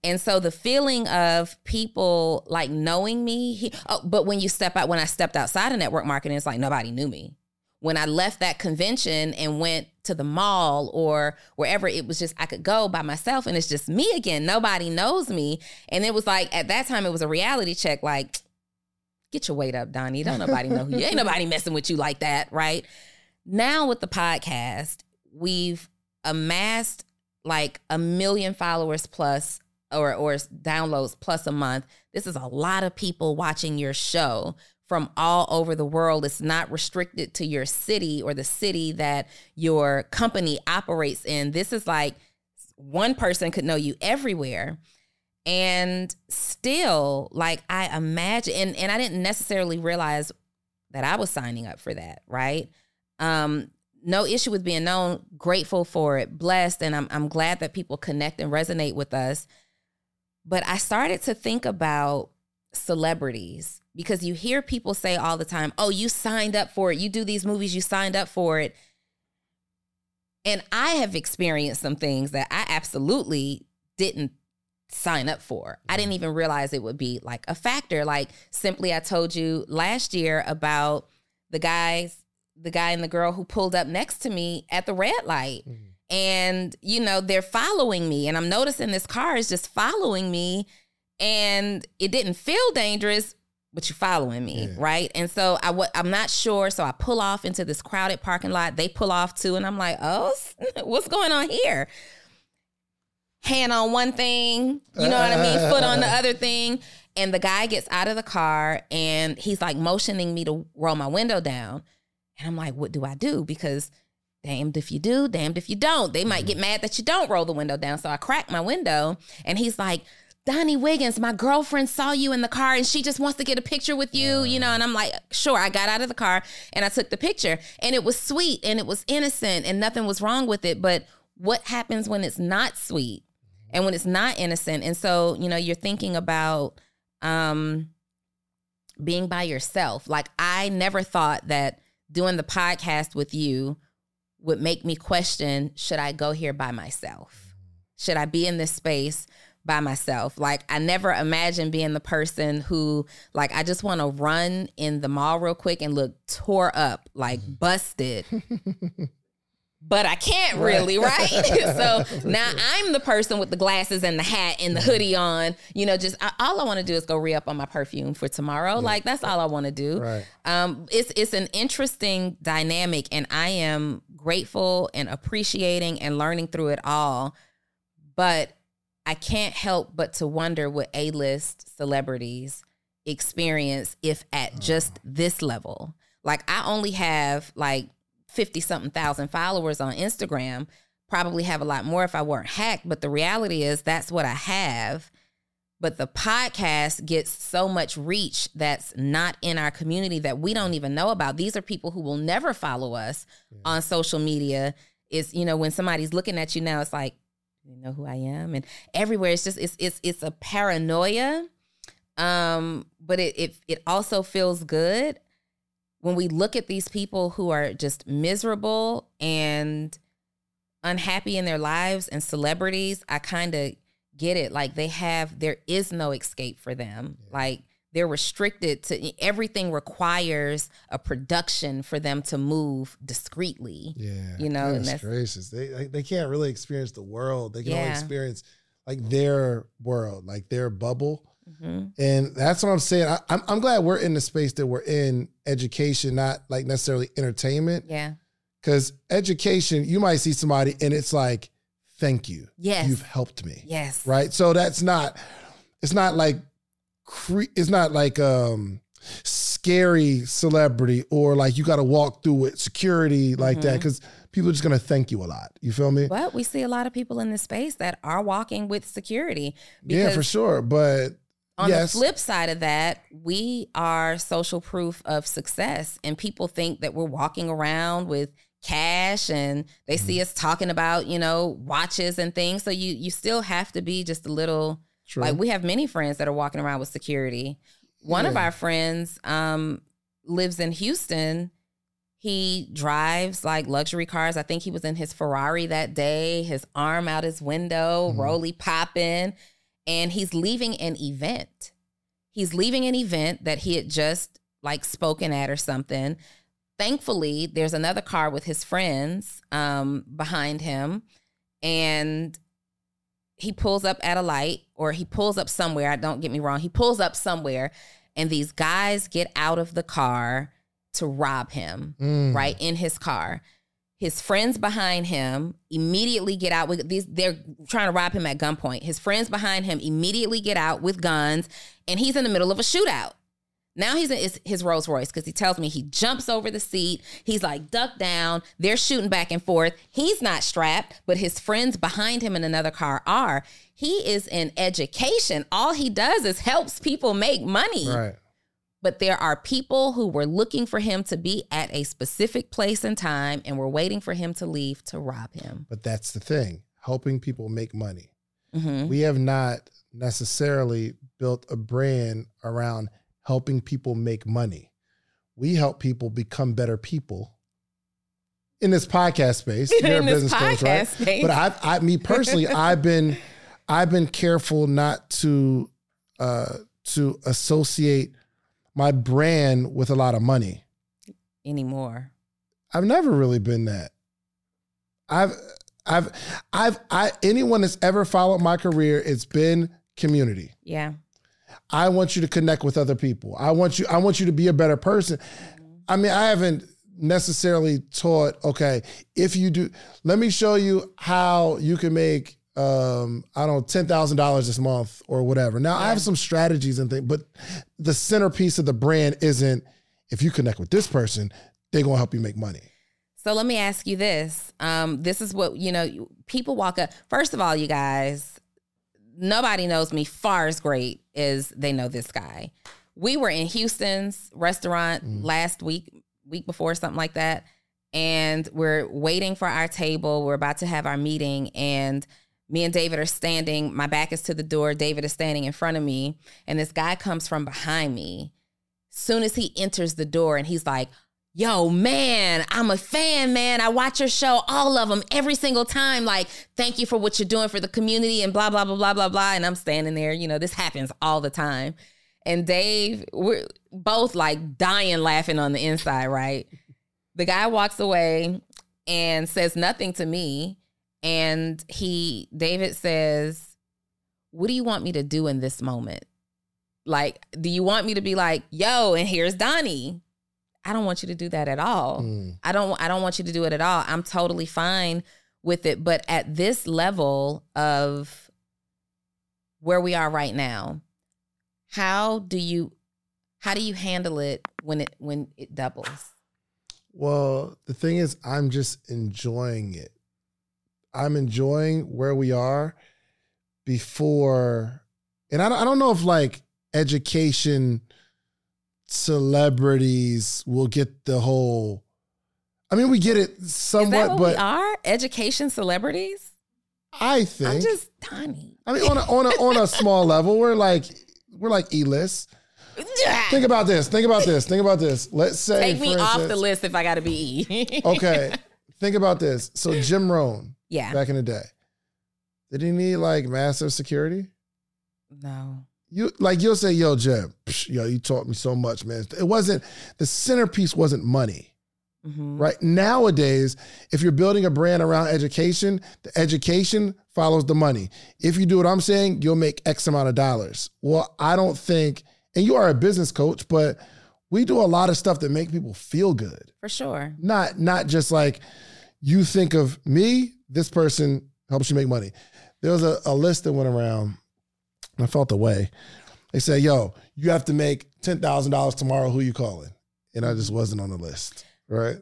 A: And so the feeling of people like knowing me, he, oh, but when you step out, when I stepped outside of network marketing, it's like nobody knew me when I left that convention and went to the mall or wherever it was just I could go by myself and it's just me again. Nobody knows me. And it was like at that time it was a reality check like get your weight up, Donnie. Don't nobody know who you ain't nobody messing with you like that, right? Now with the podcast, we've amassed like a million followers plus or or downloads plus a month. This is a lot of people watching your show from all over the world. It's not restricted to your city or the city that your company operates in. This is like one person could know you everywhere. And still, like I imagine, and, and I didn't necessarily realize that I was signing up for that, right? Um, no issue with being known, grateful for it, blessed, and I'm I'm glad that people connect and resonate with us. But I started to think about celebrities because you hear people say all the time, oh, you signed up for it. You do these movies, you signed up for it. And I have experienced some things that I absolutely didn't sign up for. I didn't even realize it would be like a factor. Like simply I told you last year about the guys, the guy and the girl who pulled up next to me at the red light. Mm-hmm. And, you know, they're following me. And I'm noticing this car is just following me. And it didn't feel dangerous, but you following me, right? And so I w- I'm not sure. So I pull off into this crowded parking lot. They pull off too, and I'm like, oh, what's going on here? Hand on one thing, you know what I mean? Foot on the other thing. And the guy gets out of the car and he's like motioning me to roll my window down. And I'm like, what do I do? Because damned if you do, damned if you don't. They might mm-hmm. get mad that you don't roll the window down. So I crack my window and he's like, Donnie Wiggins, my girlfriend saw you in the car and she just wants to get a picture with you, you know. And I'm like, sure. I got out of the car and I took the picture. And it was sweet and it was innocent and nothing was wrong with it. But what happens when it's not sweet and when it's not innocent? And so, you know, you're thinking about um being by yourself. Like I never thought that doing the podcast with you would make me question should I go here by myself? Should I be in this space by myself? Like I never imagined being the person who like I just want to run in the mall real quick and look tore up, like busted. but I can't really, right? so now I'm the person with the glasses and the hat and the hoodie on. You know, just I, all I want to do is go re up on my perfume for tomorrow. Like that's all I want to do.
B: Right.
A: Um, it's it's an interesting dynamic, and I am grateful and appreciating and learning through it all. But I can't help but to wonder what A list celebrities experience if at mm. just this level. Like I only have like 50 something thousand followers on Instagram, probably have a lot more if I weren't hacked. But the reality is that's what I have. But the podcast gets so much reach that's not in our community that we don't even know about. These are people who will never follow us on social media. Is you know, when somebody's looking at you now, it's like, you know who I am? And everywhere it's just it's it's it's a paranoia. Um, but it it it also feels good when we look at these people who are just miserable and unhappy in their lives and celebrities, I kind of get it. Like they have, there is no escape for them. Yeah. Like they're restricted to everything requires a production for them to move discreetly.
B: Yeah,
A: you know,
B: and that's gracious. They they can't really experience the world. They can yeah. only experience like their world, like their bubble. Mm-hmm. And that's what I'm saying. I, I'm I'm glad we're in the space that we're in education, not like necessarily entertainment.
A: Yeah.
B: Because education, you might see somebody and it's like, thank you.
A: Yes.
B: You've helped me.
A: Yes.
B: Right. So that's not, it's not like, cre- it's not like, um, scary celebrity or like you got to walk through with security like mm-hmm. that because people are just going to thank you a lot. You feel me?
A: But we see a lot of people in this space that are walking with security.
B: Yeah, for sure. But
A: on yes. the flip side of that, we are social proof of success, and people think that we're walking around with cash and they mm-hmm. see us talking about you know watches and things so you you still have to be just a little True. like we have many friends that are walking around with security one yeah. of our friends um lives in houston he drives like luxury cars i think he was in his ferrari that day his arm out his window mm-hmm. roly popping and he's leaving an event. He's leaving an event that he had just like spoken at or something. Thankfully, there's another car with his friends um, behind him, and he pulls up at a light or he pulls up somewhere. I Don't get me wrong. He pulls up somewhere, and these guys get out of the car to rob him mm. right in his car. His friends behind him immediately get out with these. They're trying to rob him at gunpoint. His friends behind him immediately get out with guns, and he's in the middle of a shootout. Now he's in his Rolls Royce because he tells me he jumps over the seat. He's like ducked down. They're shooting back and forth. He's not strapped, but his friends behind him in another car are. He is in education. All he does is helps people make money.
B: Right
A: but there are people who were looking for him to be at a specific place and time and were waiting for him to leave to rob him.
B: But that's the thing helping people make money. Mm-hmm. We have not necessarily built a brand around helping people make money. We help people become better people in this podcast space.
A: in this business podcast coach, right? Space.
B: But I, I, me personally, I've been, I've been careful not to, uh, to associate my brand with a lot of money
A: anymore.
B: I've never really been that. I've I've I've I anyone that's ever followed my career, it's been community.
A: Yeah.
B: I want you to connect with other people. I want you I want you to be a better person. I mean, I haven't necessarily taught, okay, if you do let me show you how you can make um, I don't know, ten thousand dollars this month or whatever. Now I have some strategies and things, but the centerpiece of the brand isn't if you connect with this person, they're gonna help you make money.
A: So let me ask you this. Um, this is what, you know, people walk up. First of all, you guys, nobody knows me far as great as they know this guy. We were in Houston's restaurant
B: Mm.
A: last week, week before, something like that. And we're waiting for our table. We're about to have our meeting. And me and David are standing. My back is to the door. David is standing in front of me. And this guy comes from behind me. Soon as he enters the door and he's like, Yo, man, I'm a fan, man. I watch your show, all of them, every single time. Like, thank you for what you're doing for the community and blah, blah, blah, blah, blah, blah. And I'm standing there, you know, this happens all the time. And Dave, we're both like dying laughing on the inside, right? The guy walks away and says nothing to me. And he, David says, What do you want me to do in this moment? Like, do you want me to be like, yo, and here's Donnie? I don't want you to do that at all.
B: Mm.
A: I don't I don't want you to do it at all. I'm totally fine with it, but at this level of where we are right now, how do you how do you handle it when it when it doubles?
B: Well, the thing is, I'm just enjoying it. I'm enjoying where we are before, and I don't, I don't know if like education celebrities will get the whole. I mean, we get it somewhat, but
A: we are? Education celebrities?
B: I think
A: I'm just Donnie.
B: I mean, on a on a on a small level, we're like we're like E list. Think about this. Think about this. Think about this. Let's say
A: Take me off the list if I gotta be E.
B: Okay, think about this. So Jim Rohn
A: yeah.
B: back in the day, did he need like massive security?
A: No.
B: You like you'll say, "Yo, Jim, psh, yo, you taught me so much, man." It wasn't the centerpiece wasn't money.
A: Mhm.
B: Right nowadays, if you're building a brand around education, the education follows the money. If you do what I'm saying, you'll make X amount of dollars. Well, I don't think, and you are a business coach, but we do a lot of stuff that make people feel good.
A: For sure.
B: Not not just like you think of me, this person helps you make money. There was a, a list that went around, I felt the way. They said, "Yo, you have to make ten thousand dollars tomorrow. Who you calling?" And I just wasn't on the list, right?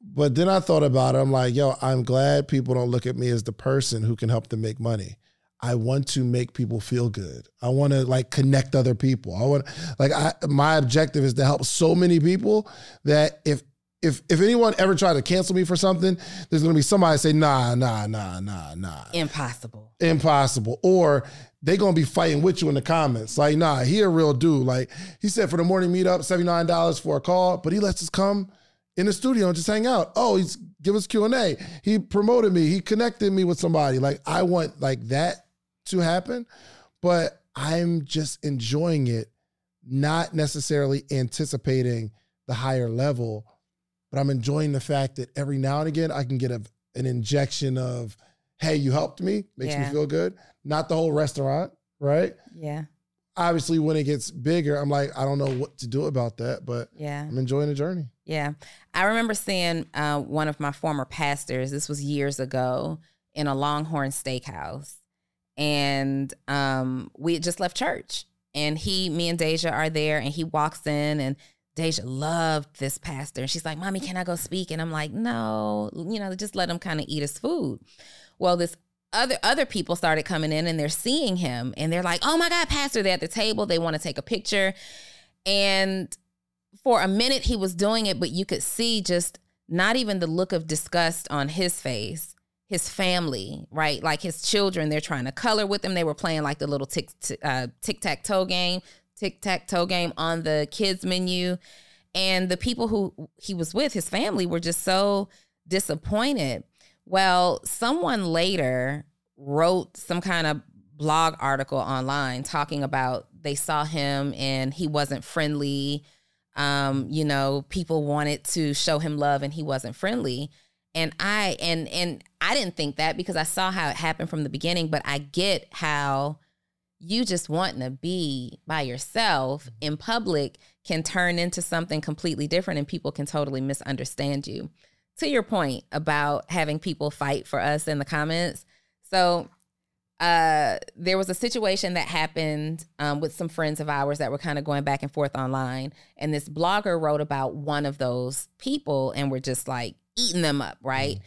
B: But then I thought about it. I'm like, "Yo, I'm glad people don't look at me as the person who can help them make money." I want to make people feel good. I want to like connect other people. I want like I my objective is to help so many people that if if if anyone ever tried to cancel me for something, there's gonna be somebody say, nah, nah, nah, nah, nah.
A: Impossible.
B: Impossible. Or they gonna be fighting with you in the comments. Like, nah, he a real dude. Like he said for the morning meetup, $79 for a call, but he lets us come in the studio and just hang out. Oh, he's give us Q&A. He promoted me. He connected me with somebody. Like I want like that to happen, but I'm just enjoying it, not necessarily anticipating the higher level, but I'm enjoying the fact that every now and again I can get a, an injection of, hey, you helped me, makes me feel good. Not the whole restaurant, right?
A: Yeah.
B: Obviously, when it gets bigger, I'm like, I don't know what to do about that, but
A: Yeah.
B: I'm enjoying the journey.
A: Yeah. I remember seeing uh, one of my former pastors, this was years ago, in a Longhorn steakhouse. And um, we had just left church. And he, me and Deja are there, and he walks in, and Deja loved this pastor. And she's like, Mommy, can I go speak? And I'm like, No, you know, just let him kind of eat his food. Well, this other other people started coming in and they're seeing him and they're like, "Oh my God, pastor!" They're at the table. They want to take a picture, and for a minute he was doing it, but you could see just not even the look of disgust on his face. His family, right? Like his children, they're trying to color with him. They were playing like the little tic uh, tic tac toe game, tic tac toe game on the kids menu, and the people who he was with, his family, were just so disappointed. Well, someone later wrote some kind of blog article online talking about they saw him and he wasn't friendly. Um, you know, people wanted to show him love and he wasn't friendly. And I and and I didn't think that because I saw how it happened from the beginning, but I get how you just wanting to be by yourself in public can turn into something completely different and people can totally misunderstand you. To your point about having people fight for us in the comments. So uh, there was a situation that happened um, with some friends of ours that were kind of going back and forth online. And this blogger wrote about one of those people and we're just like eating them up, right? Mm.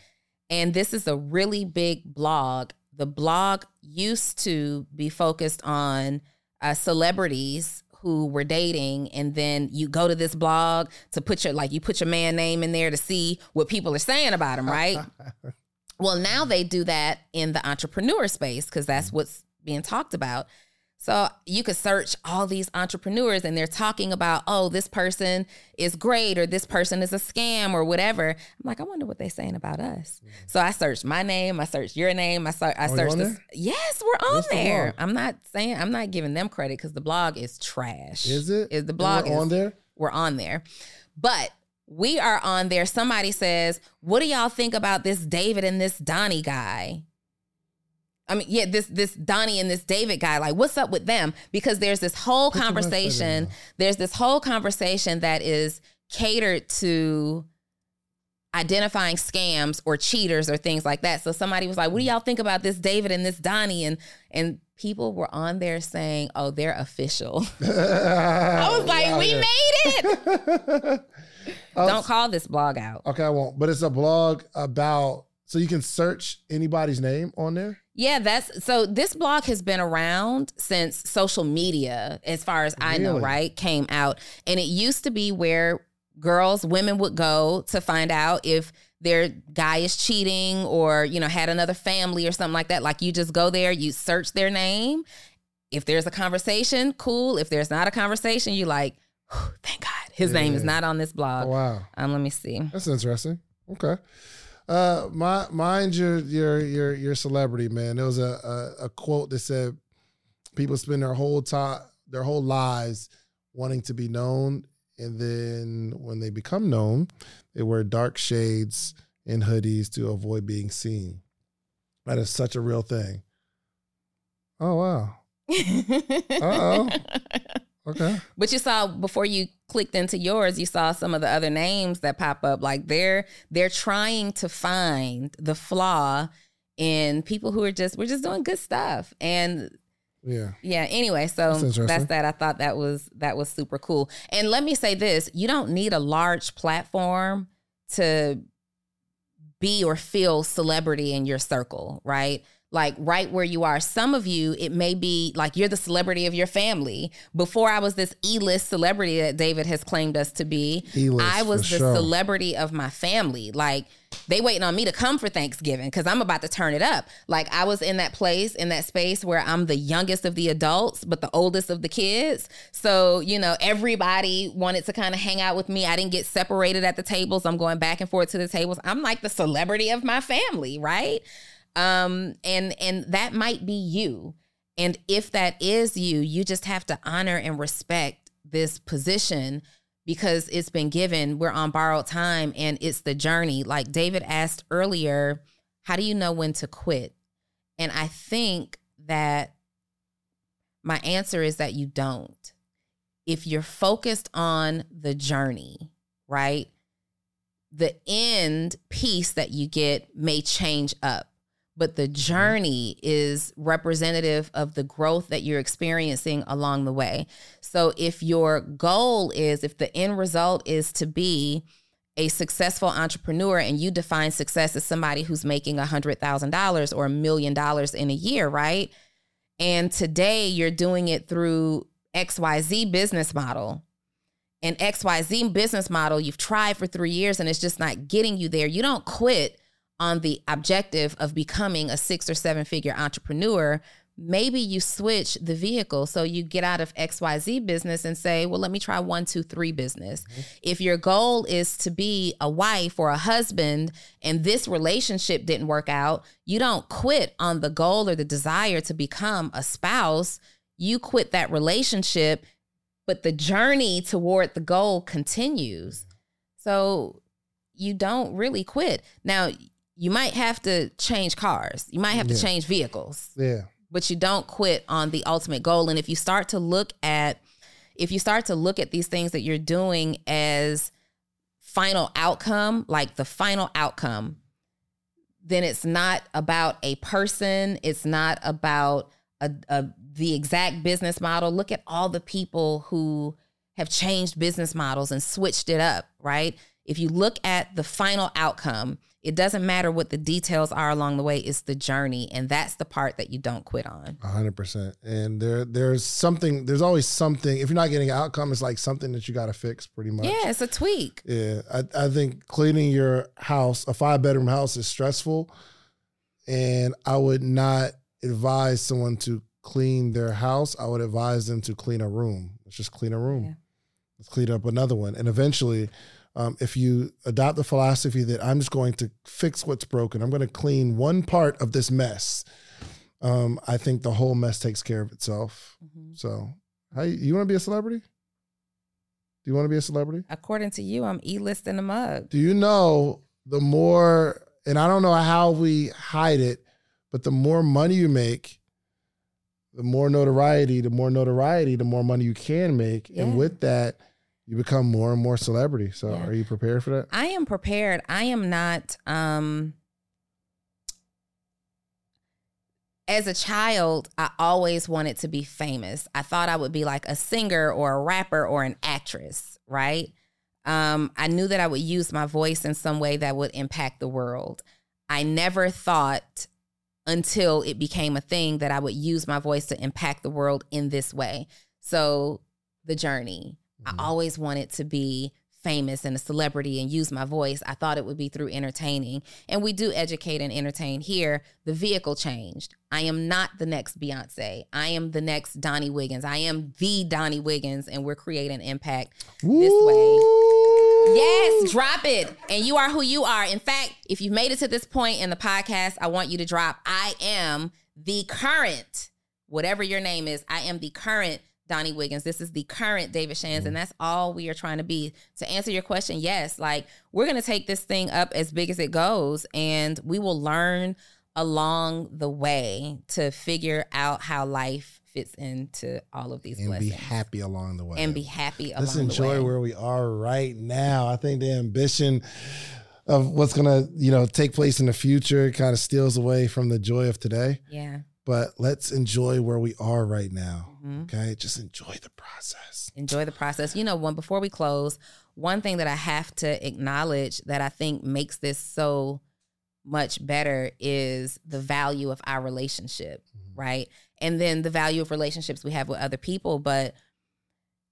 A: And this is a really big blog. The blog used to be focused on uh, celebrities who were dating and then you go to this blog to put your like you put your man name in there to see what people are saying about him right Well, now they do that in the entrepreneur space because that's what's being talked about. So you could search all these entrepreneurs and they're talking about, oh, this person is great or this person is a scam or whatever. I'm like, I wonder what they're saying about us. Mm-hmm. So I searched my name, I searched your name, I, ser- I searched this. There? Yes, we're on What's there. The I'm not saying I'm not giving them credit because the blog is trash.
B: Is it?
A: Is the blog
B: is, on there?
A: We're on there. But we are on there. Somebody says, What do y'all think about this David and this Donnie guy? I mean, yeah, this this Donnie and this David guy, like, what's up with them? Because there's this whole Put conversation. There's this whole conversation that is catered to identifying scams or cheaters or things like that. So somebody was like, "What do y'all think about this David and this Donnie?" And and people were on there saying, "Oh, they're official." I was like, yeah, "We yeah. made it." Uh, Don't call this blog out.
B: Okay, I won't. But it's a blog about so you can search anybody's name on there.
A: Yeah, that's so. This blog has been around since social media, as far as I know, right? Came out, and it used to be where girls, women would go to find out if their guy is cheating or you know had another family or something like that. Like you just go there, you search their name. If there's a conversation, cool. If there's not a conversation, you like, thank God his yeah. name is not on this blog.
B: Oh, wow.
A: Um, let me see.
B: That's interesting. Okay. Uh, my mind your your your your celebrity man. There was a, a, a quote that said, "People spend their whole time, their whole lives, wanting to be known, and then when they become known, they wear dark shades and hoodies to avoid being seen." That is such a real thing. Oh wow. uh oh. Okay.
A: But you saw before you clicked into yours, you saw some of the other names that pop up. Like they're they're trying to find the flaw in people who are just we're just doing good stuff. And
B: yeah.
A: Yeah. Anyway, so that's, that's, that. I thought that was that was super cool. And let me say this: you don't need a large platform to be or feel celebrity in your circle, right? Like right where you are. Some of you, it may be like you're the celebrity of your family. Before I was this E list celebrity that David has claimed us to be, E-list, I was the sure. celebrity of my family. Like they waiting on me to come for Thanksgiving because I'm about to turn it up. Like I was in that place, in that space where I'm the youngest of the adults, but the oldest of the kids. So, you know, everybody wanted to kind of hang out with me. I didn't get separated at the tables. I'm going back and forth to the tables. I'm like the celebrity of my family, right? Um, and and that might be you. And if that is you, you just have to honor and respect this position because it's been given. We're on borrowed time and it's the journey. Like David asked earlier, how do you know when to quit? And I think that my answer is that you don't. If you're focused on the journey, right? The end piece that you get may change up but the mm-hmm. journey is representative of the growth that you're experiencing along the way. So if your goal is, if the end result is to be a successful entrepreneur and you define success as somebody who's making a $100,000 or a million dollars in a year, right? And today you're doing it through XYZ business model. And XYZ business model, you've tried for three years and it's just not getting you there. You don't quit on the objective of becoming a six or seven figure entrepreneur, maybe you switch the vehicle. So you get out of XYZ business and say, well, let me try one, two, three business. Mm-hmm. If your goal is to be a wife or a husband and this relationship didn't work out, you don't quit on the goal or the desire to become a spouse. You quit that relationship, but the journey toward the goal continues. So you don't really quit. Now, you might have to change cars. You might have yeah. to change vehicles.
B: Yeah.
A: but you don't quit on the ultimate goal. And if you start to look at, if you start to look at these things that you're doing as final outcome, like the final outcome, then it's not about a person. It's not about a, a the exact business model. Look at all the people who have changed business models and switched it up, right? If you look at the final outcome, it doesn't matter what the details are along the way, it's the journey. And that's the part that you don't quit on.
B: hundred percent. And there there's something there's always something if you're not getting an outcome, it's like something that you gotta fix pretty much.
A: Yeah, it's a tweak.
B: Yeah. I, I think cleaning your house, a five bedroom house is stressful. And I would not advise someone to clean their house. I would advise them to clean a room. Let's just clean a room.
A: Yeah.
B: Let's clean up another one. And eventually, um, if you adopt the philosophy that I'm just going to fix what's broken, I'm going to clean one part of this mess. Um, I think the whole mess takes care of itself.
A: Mhm.
B: So, how you, you want to be a celebrity? Do you want to be a celebrity?
A: According to you, I'm E-list in the mug.
B: Do you know the more, and I don't know how we hide it, but the more money you make, the more notoriety, the more notoriety, the more money you can make.
A: Yeah.
B: And with that, you become more and more celebrity. So
A: Yeah.
B: are you prepared for that?
A: I am prepared. I am not um as a child, I always wanted to be famous. I thought I would be like a singer or a rapper or an actress, right? Um, I knew that I would use my voice in some way that would impact the world. I never thought until it became a thing that I would use my voice to impact the world in this way. So, the journey. I mm-hmm. always wanted to be famous and a celebrity and use my voice. I thought it would be through entertaining. And we do educate and entertain here. The vehicle changed. I am not the next Beyonce. I am the next Donnie Wiggins. I am the Donnie Wiggins, and we're creating impact this way. Yes, drop it. And you are who you are. In fact, if you've made it to this point in the podcast, I want you to drop I am the current, whatever your name is, I am the current Donnie Wiggins. This is the current David Shands, and mm-hmm. that's all we are trying to be. To answer your question, yes, like we're going to take this thing up as big as it goes, and we will learn along the way to figure out how life fits into all of these
B: And be happy along the way.
A: and be happy
B: Let's
A: along the
B: enjoy where we are right now. I think the ambition of what's gonna, you know, take place in the future kind of steals away from the joy of today.
A: yeah.
B: But let's enjoy where we are right now.
A: Mhm.
B: Okay. Just enjoy the process.
A: enjoy the process. You know, one before we close, one thing that I have to acknowledge that I think makes this so much better is the value of our relationship, right? And then the value of relationships we have with other people, but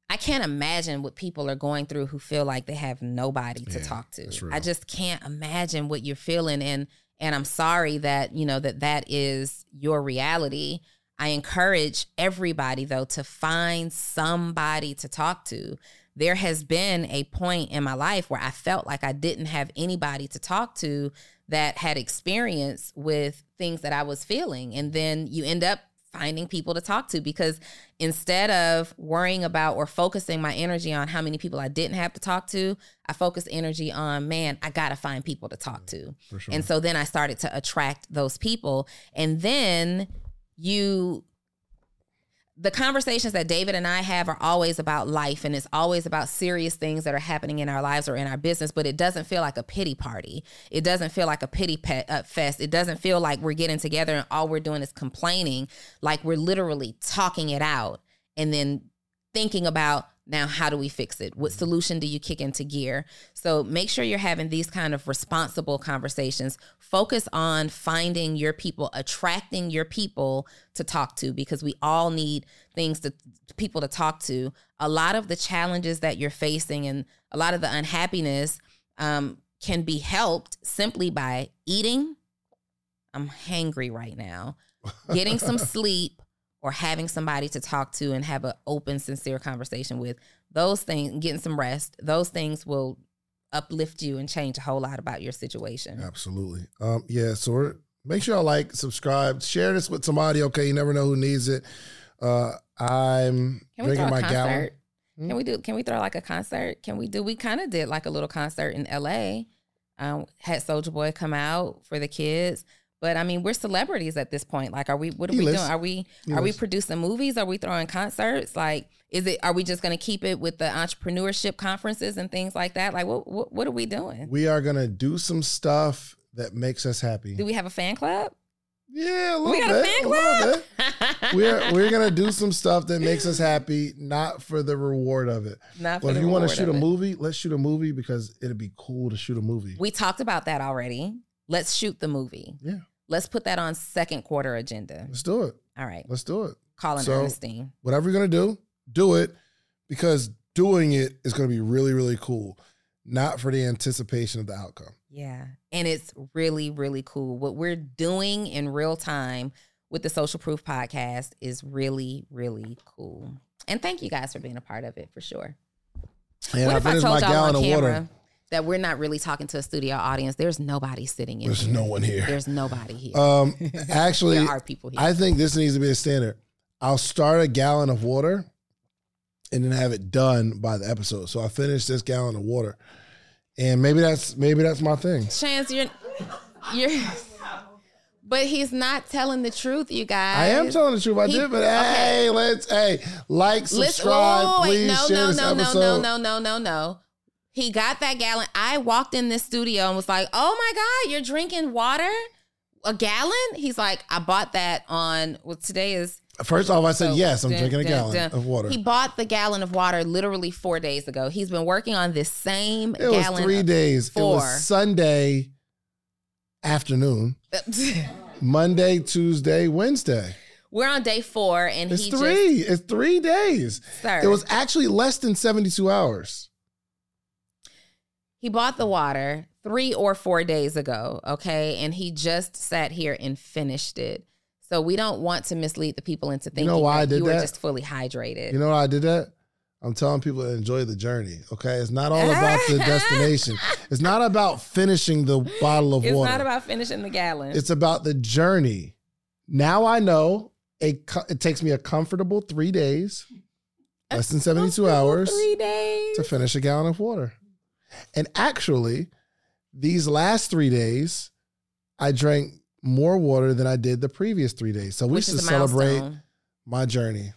A: I can't imagine what people are going through who feel like they have nobody to
B: Yeah,
A: talk to. I just can't imagine what you're feeling and and I'm sorry that, you know, that that is your reality. I encourage everybody though to find somebody to talk to. There has been a point in my life where I felt like I didn't have anybody to talk to that had experience with things that I was feeling. And then you end up finding people to talk to because instead of worrying about or focusing my energy on how many people I didn't have to talk to, I focused energy on, man, I got to find people to talk mm,
B: to. Sure.
A: And so then I started to attract those people. And then you, the conversations that David and I have are always about life and it's always about serious things that are happening in our lives or in our business, but it doesn't feel like a pity party. It doesn't feel like a pity pet, uh, fest. It doesn't feel like we're getting together and all we're doing is complaining. Like we're literally talking it out and then thinking about now how do we fix it? What solution do you kick into gear? So make sure you're having these kind of responsible conversations. Focus on finding your people attracting your people to talk to because we all need things to people to talk to. A lot of the challenges that you're facing and a lot of the unhappiness um, can be helped simply by eating. I'm hangry right now. Getting some sleep or having somebody to talk to and have an open, sincere conversation with, those things, getting some rest, those things will uplift you and change a whole lot about your situation.
B: Absolutely. Um, yeah. So we're, make sure y'all like, subscribe, share this with somebody. Okay. You never know who needs it. Uh, I'm
A: Can
B: drinking my
A: concert?
B: gallon.
A: Can we do? Can we throw like a concert? Can we do? We kind of did like a little concert in L.A. Um, had Soulja Boy come out for the kids, But I mean, we're celebrities at this point. Like, are we? What are we doing? Are we? Are we producing movies? Are we throwing concerts? Like, is it? Are we just going to keep it with the entrepreneurship conferences and things like that? Like, what? What, what are we doing?
B: We are gonna do some stuff that makes us happy.
A: Do we have a fan club?
B: Yeah, a little
A: We got
B: bit.
A: a fan club.
B: bit. We're we're gonna do some stuff that makes us happy, not for the reward of it.
A: Not for
B: But if you want to shoot a
A: it.
B: movie, let's shoot a movie because it'd be cool to shoot a movie.
A: We talked about that already. Let's shoot the movie.
B: Yeah.
A: Let's put that on second quarter agenda.
B: Let's do it.
A: All right.
B: Let's do it.
A: Colin
B: So-
A: Ernestine.
B: Whatever you're gonna do, do it because doing it is gonna be really, really cool. Not for the anticipation of the outcome.
A: Yeah. And it's really, really cool. What we're doing in real time with the Social Proof podcast is really, really cool. And thank you guys for being a part of it for sure.
B: And
A: what
B: I
A: if I told
B: my
A: y'all on camera
B: water.
A: That we're not really talking to a studio audience? There's nobody sitting in
B: There's
A: here.
B: no one here.
A: There's nobody here.
B: Um, actually,
A: there are people here.
B: I think this needs to be a standard. I'll start a gallon of water and then have it done by the episode. So I finish this gallon of water. And maybe that's maybe that's my thing.
A: Chance, you're you're but he's not telling the truth, you guys.
B: I am telling the truth. I
A: He-
B: did, but
A: okay.
B: hey, let's hey, like,
A: Listen,
B: subscribe,
A: whoa, wait,
B: please
A: no,
B: share
A: no,
B: this
A: no, no,
B: episode.
A: no, no, no, no, no. He got that gallon. I walked in this studio and was like, "Oh my god, you're drinking water, a gallon?" He's like, "I bought that on. Well, today is
B: First off, I said
A: So,
B: yes. I'm
A: dun,
B: drinking a
A: dun,
B: gallon
A: dun.
B: of water.
A: He bought the gallon of water literally four days ago. He's been working on this same
B: it was
A: gallon.
B: three
A: of-
B: days. It was Sunday afternoon, Monday, Tuesday, Wednesday.
A: We're on day four, and
B: It's
A: he
B: three. it's three days.
A: sir,
B: It was actually less than 72 hours.
A: He bought the water three or four days ago, okay? And he just sat here and finished it. So we don't want to mislead the people into thinking you
B: know why
A: that
B: I did
A: you were
B: that?
A: just fully hydrated.
B: You know why I did that? I'm telling people to enjoy the journey. Okay, it's not all about the destination. It's not about finishing the bottle of
A: it's
B: water.
A: It's not about finishing the gallon.
B: it's about the journey. Now I know a it takes me a comfortable three days, less than 72 hours,
A: Three days.
B: to finish a gallon of water. And actually, these last three days, I drank more water than I did the previous three days. So we
A: which
B: should celebrate
A: milestone.
B: my journey.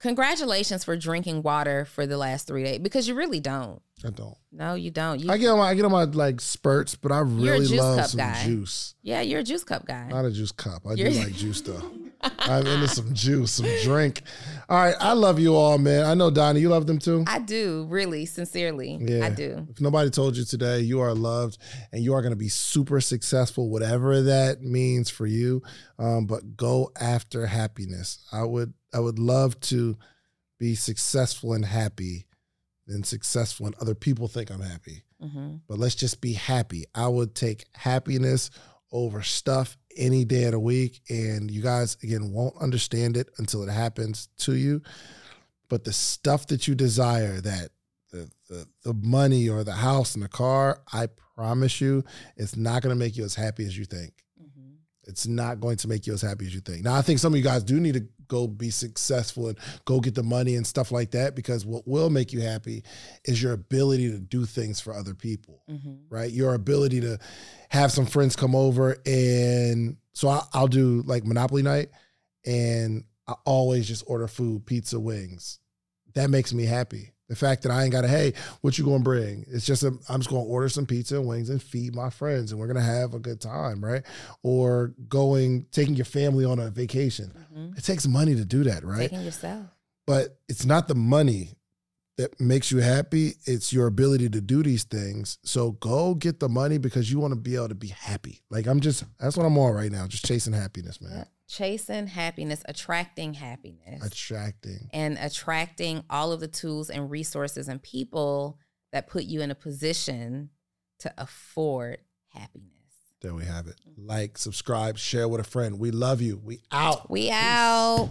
A: Congratulations for drinking water for the last three days because you really don't.
B: I don't.
A: No, you don't. You,
B: I get on my I get on my like spurts, but I really love some
A: guy.
B: juice.
A: yeah, you're a juice cup guy.
B: Not a juice cup. I
A: You're-
B: do like juice though. I'm into some juice, some drink. All right, I love you all, man. I know Donnie, you love them too.
A: I do, really, sincerely.
B: Yeah.
A: I do.
B: If nobody told you today, you are loved and you are going to be super successful, whatever that means for you. Um, but go after happiness. I would, I would love to be successful and happy than successful and other people think I'm happy.
A: hmm
B: But let's just be happy. I would take happiness over stuff any day of the week. And you guys, again, won't understand it until it happens to you. But the stuff that you desire, that the, the, the money or the house and the car, I promise you, it's not going to make you as happy as you think. It's not going to make you as happy as you think. Now, I think some of you guys do need to go be successful and go get the money and stuff like that because what will make you happy is your ability to do things for other people
A: hmm
B: right? Your ability to have some friends come over and so I, I'll do like Monopoly night and I always just order food, pizza, wings. That makes me happy. The fact that I ain't got to, hey, what you gonna bring? It's just i I'm just gonna order some pizza and wings and feed my friends, and we're gonna have a good time, right? Or going, taking your family on a vacation.
A: hmm
B: It takes money to do that, right?
A: Taking yourself.
B: but it's not the money that makes you happy it's your ability to do these things. So go get the money because you want to be able to be happy. Like i'm just that's what i'm on right now just chasing happiness man.
A: Chasing happiness, attracting happiness.
B: attracting.
A: And attracting all of the tools and resources and people that put you in a position to afford happiness.
B: there we have it. Like subscribe share with a friend. We love you. We out.
A: We out.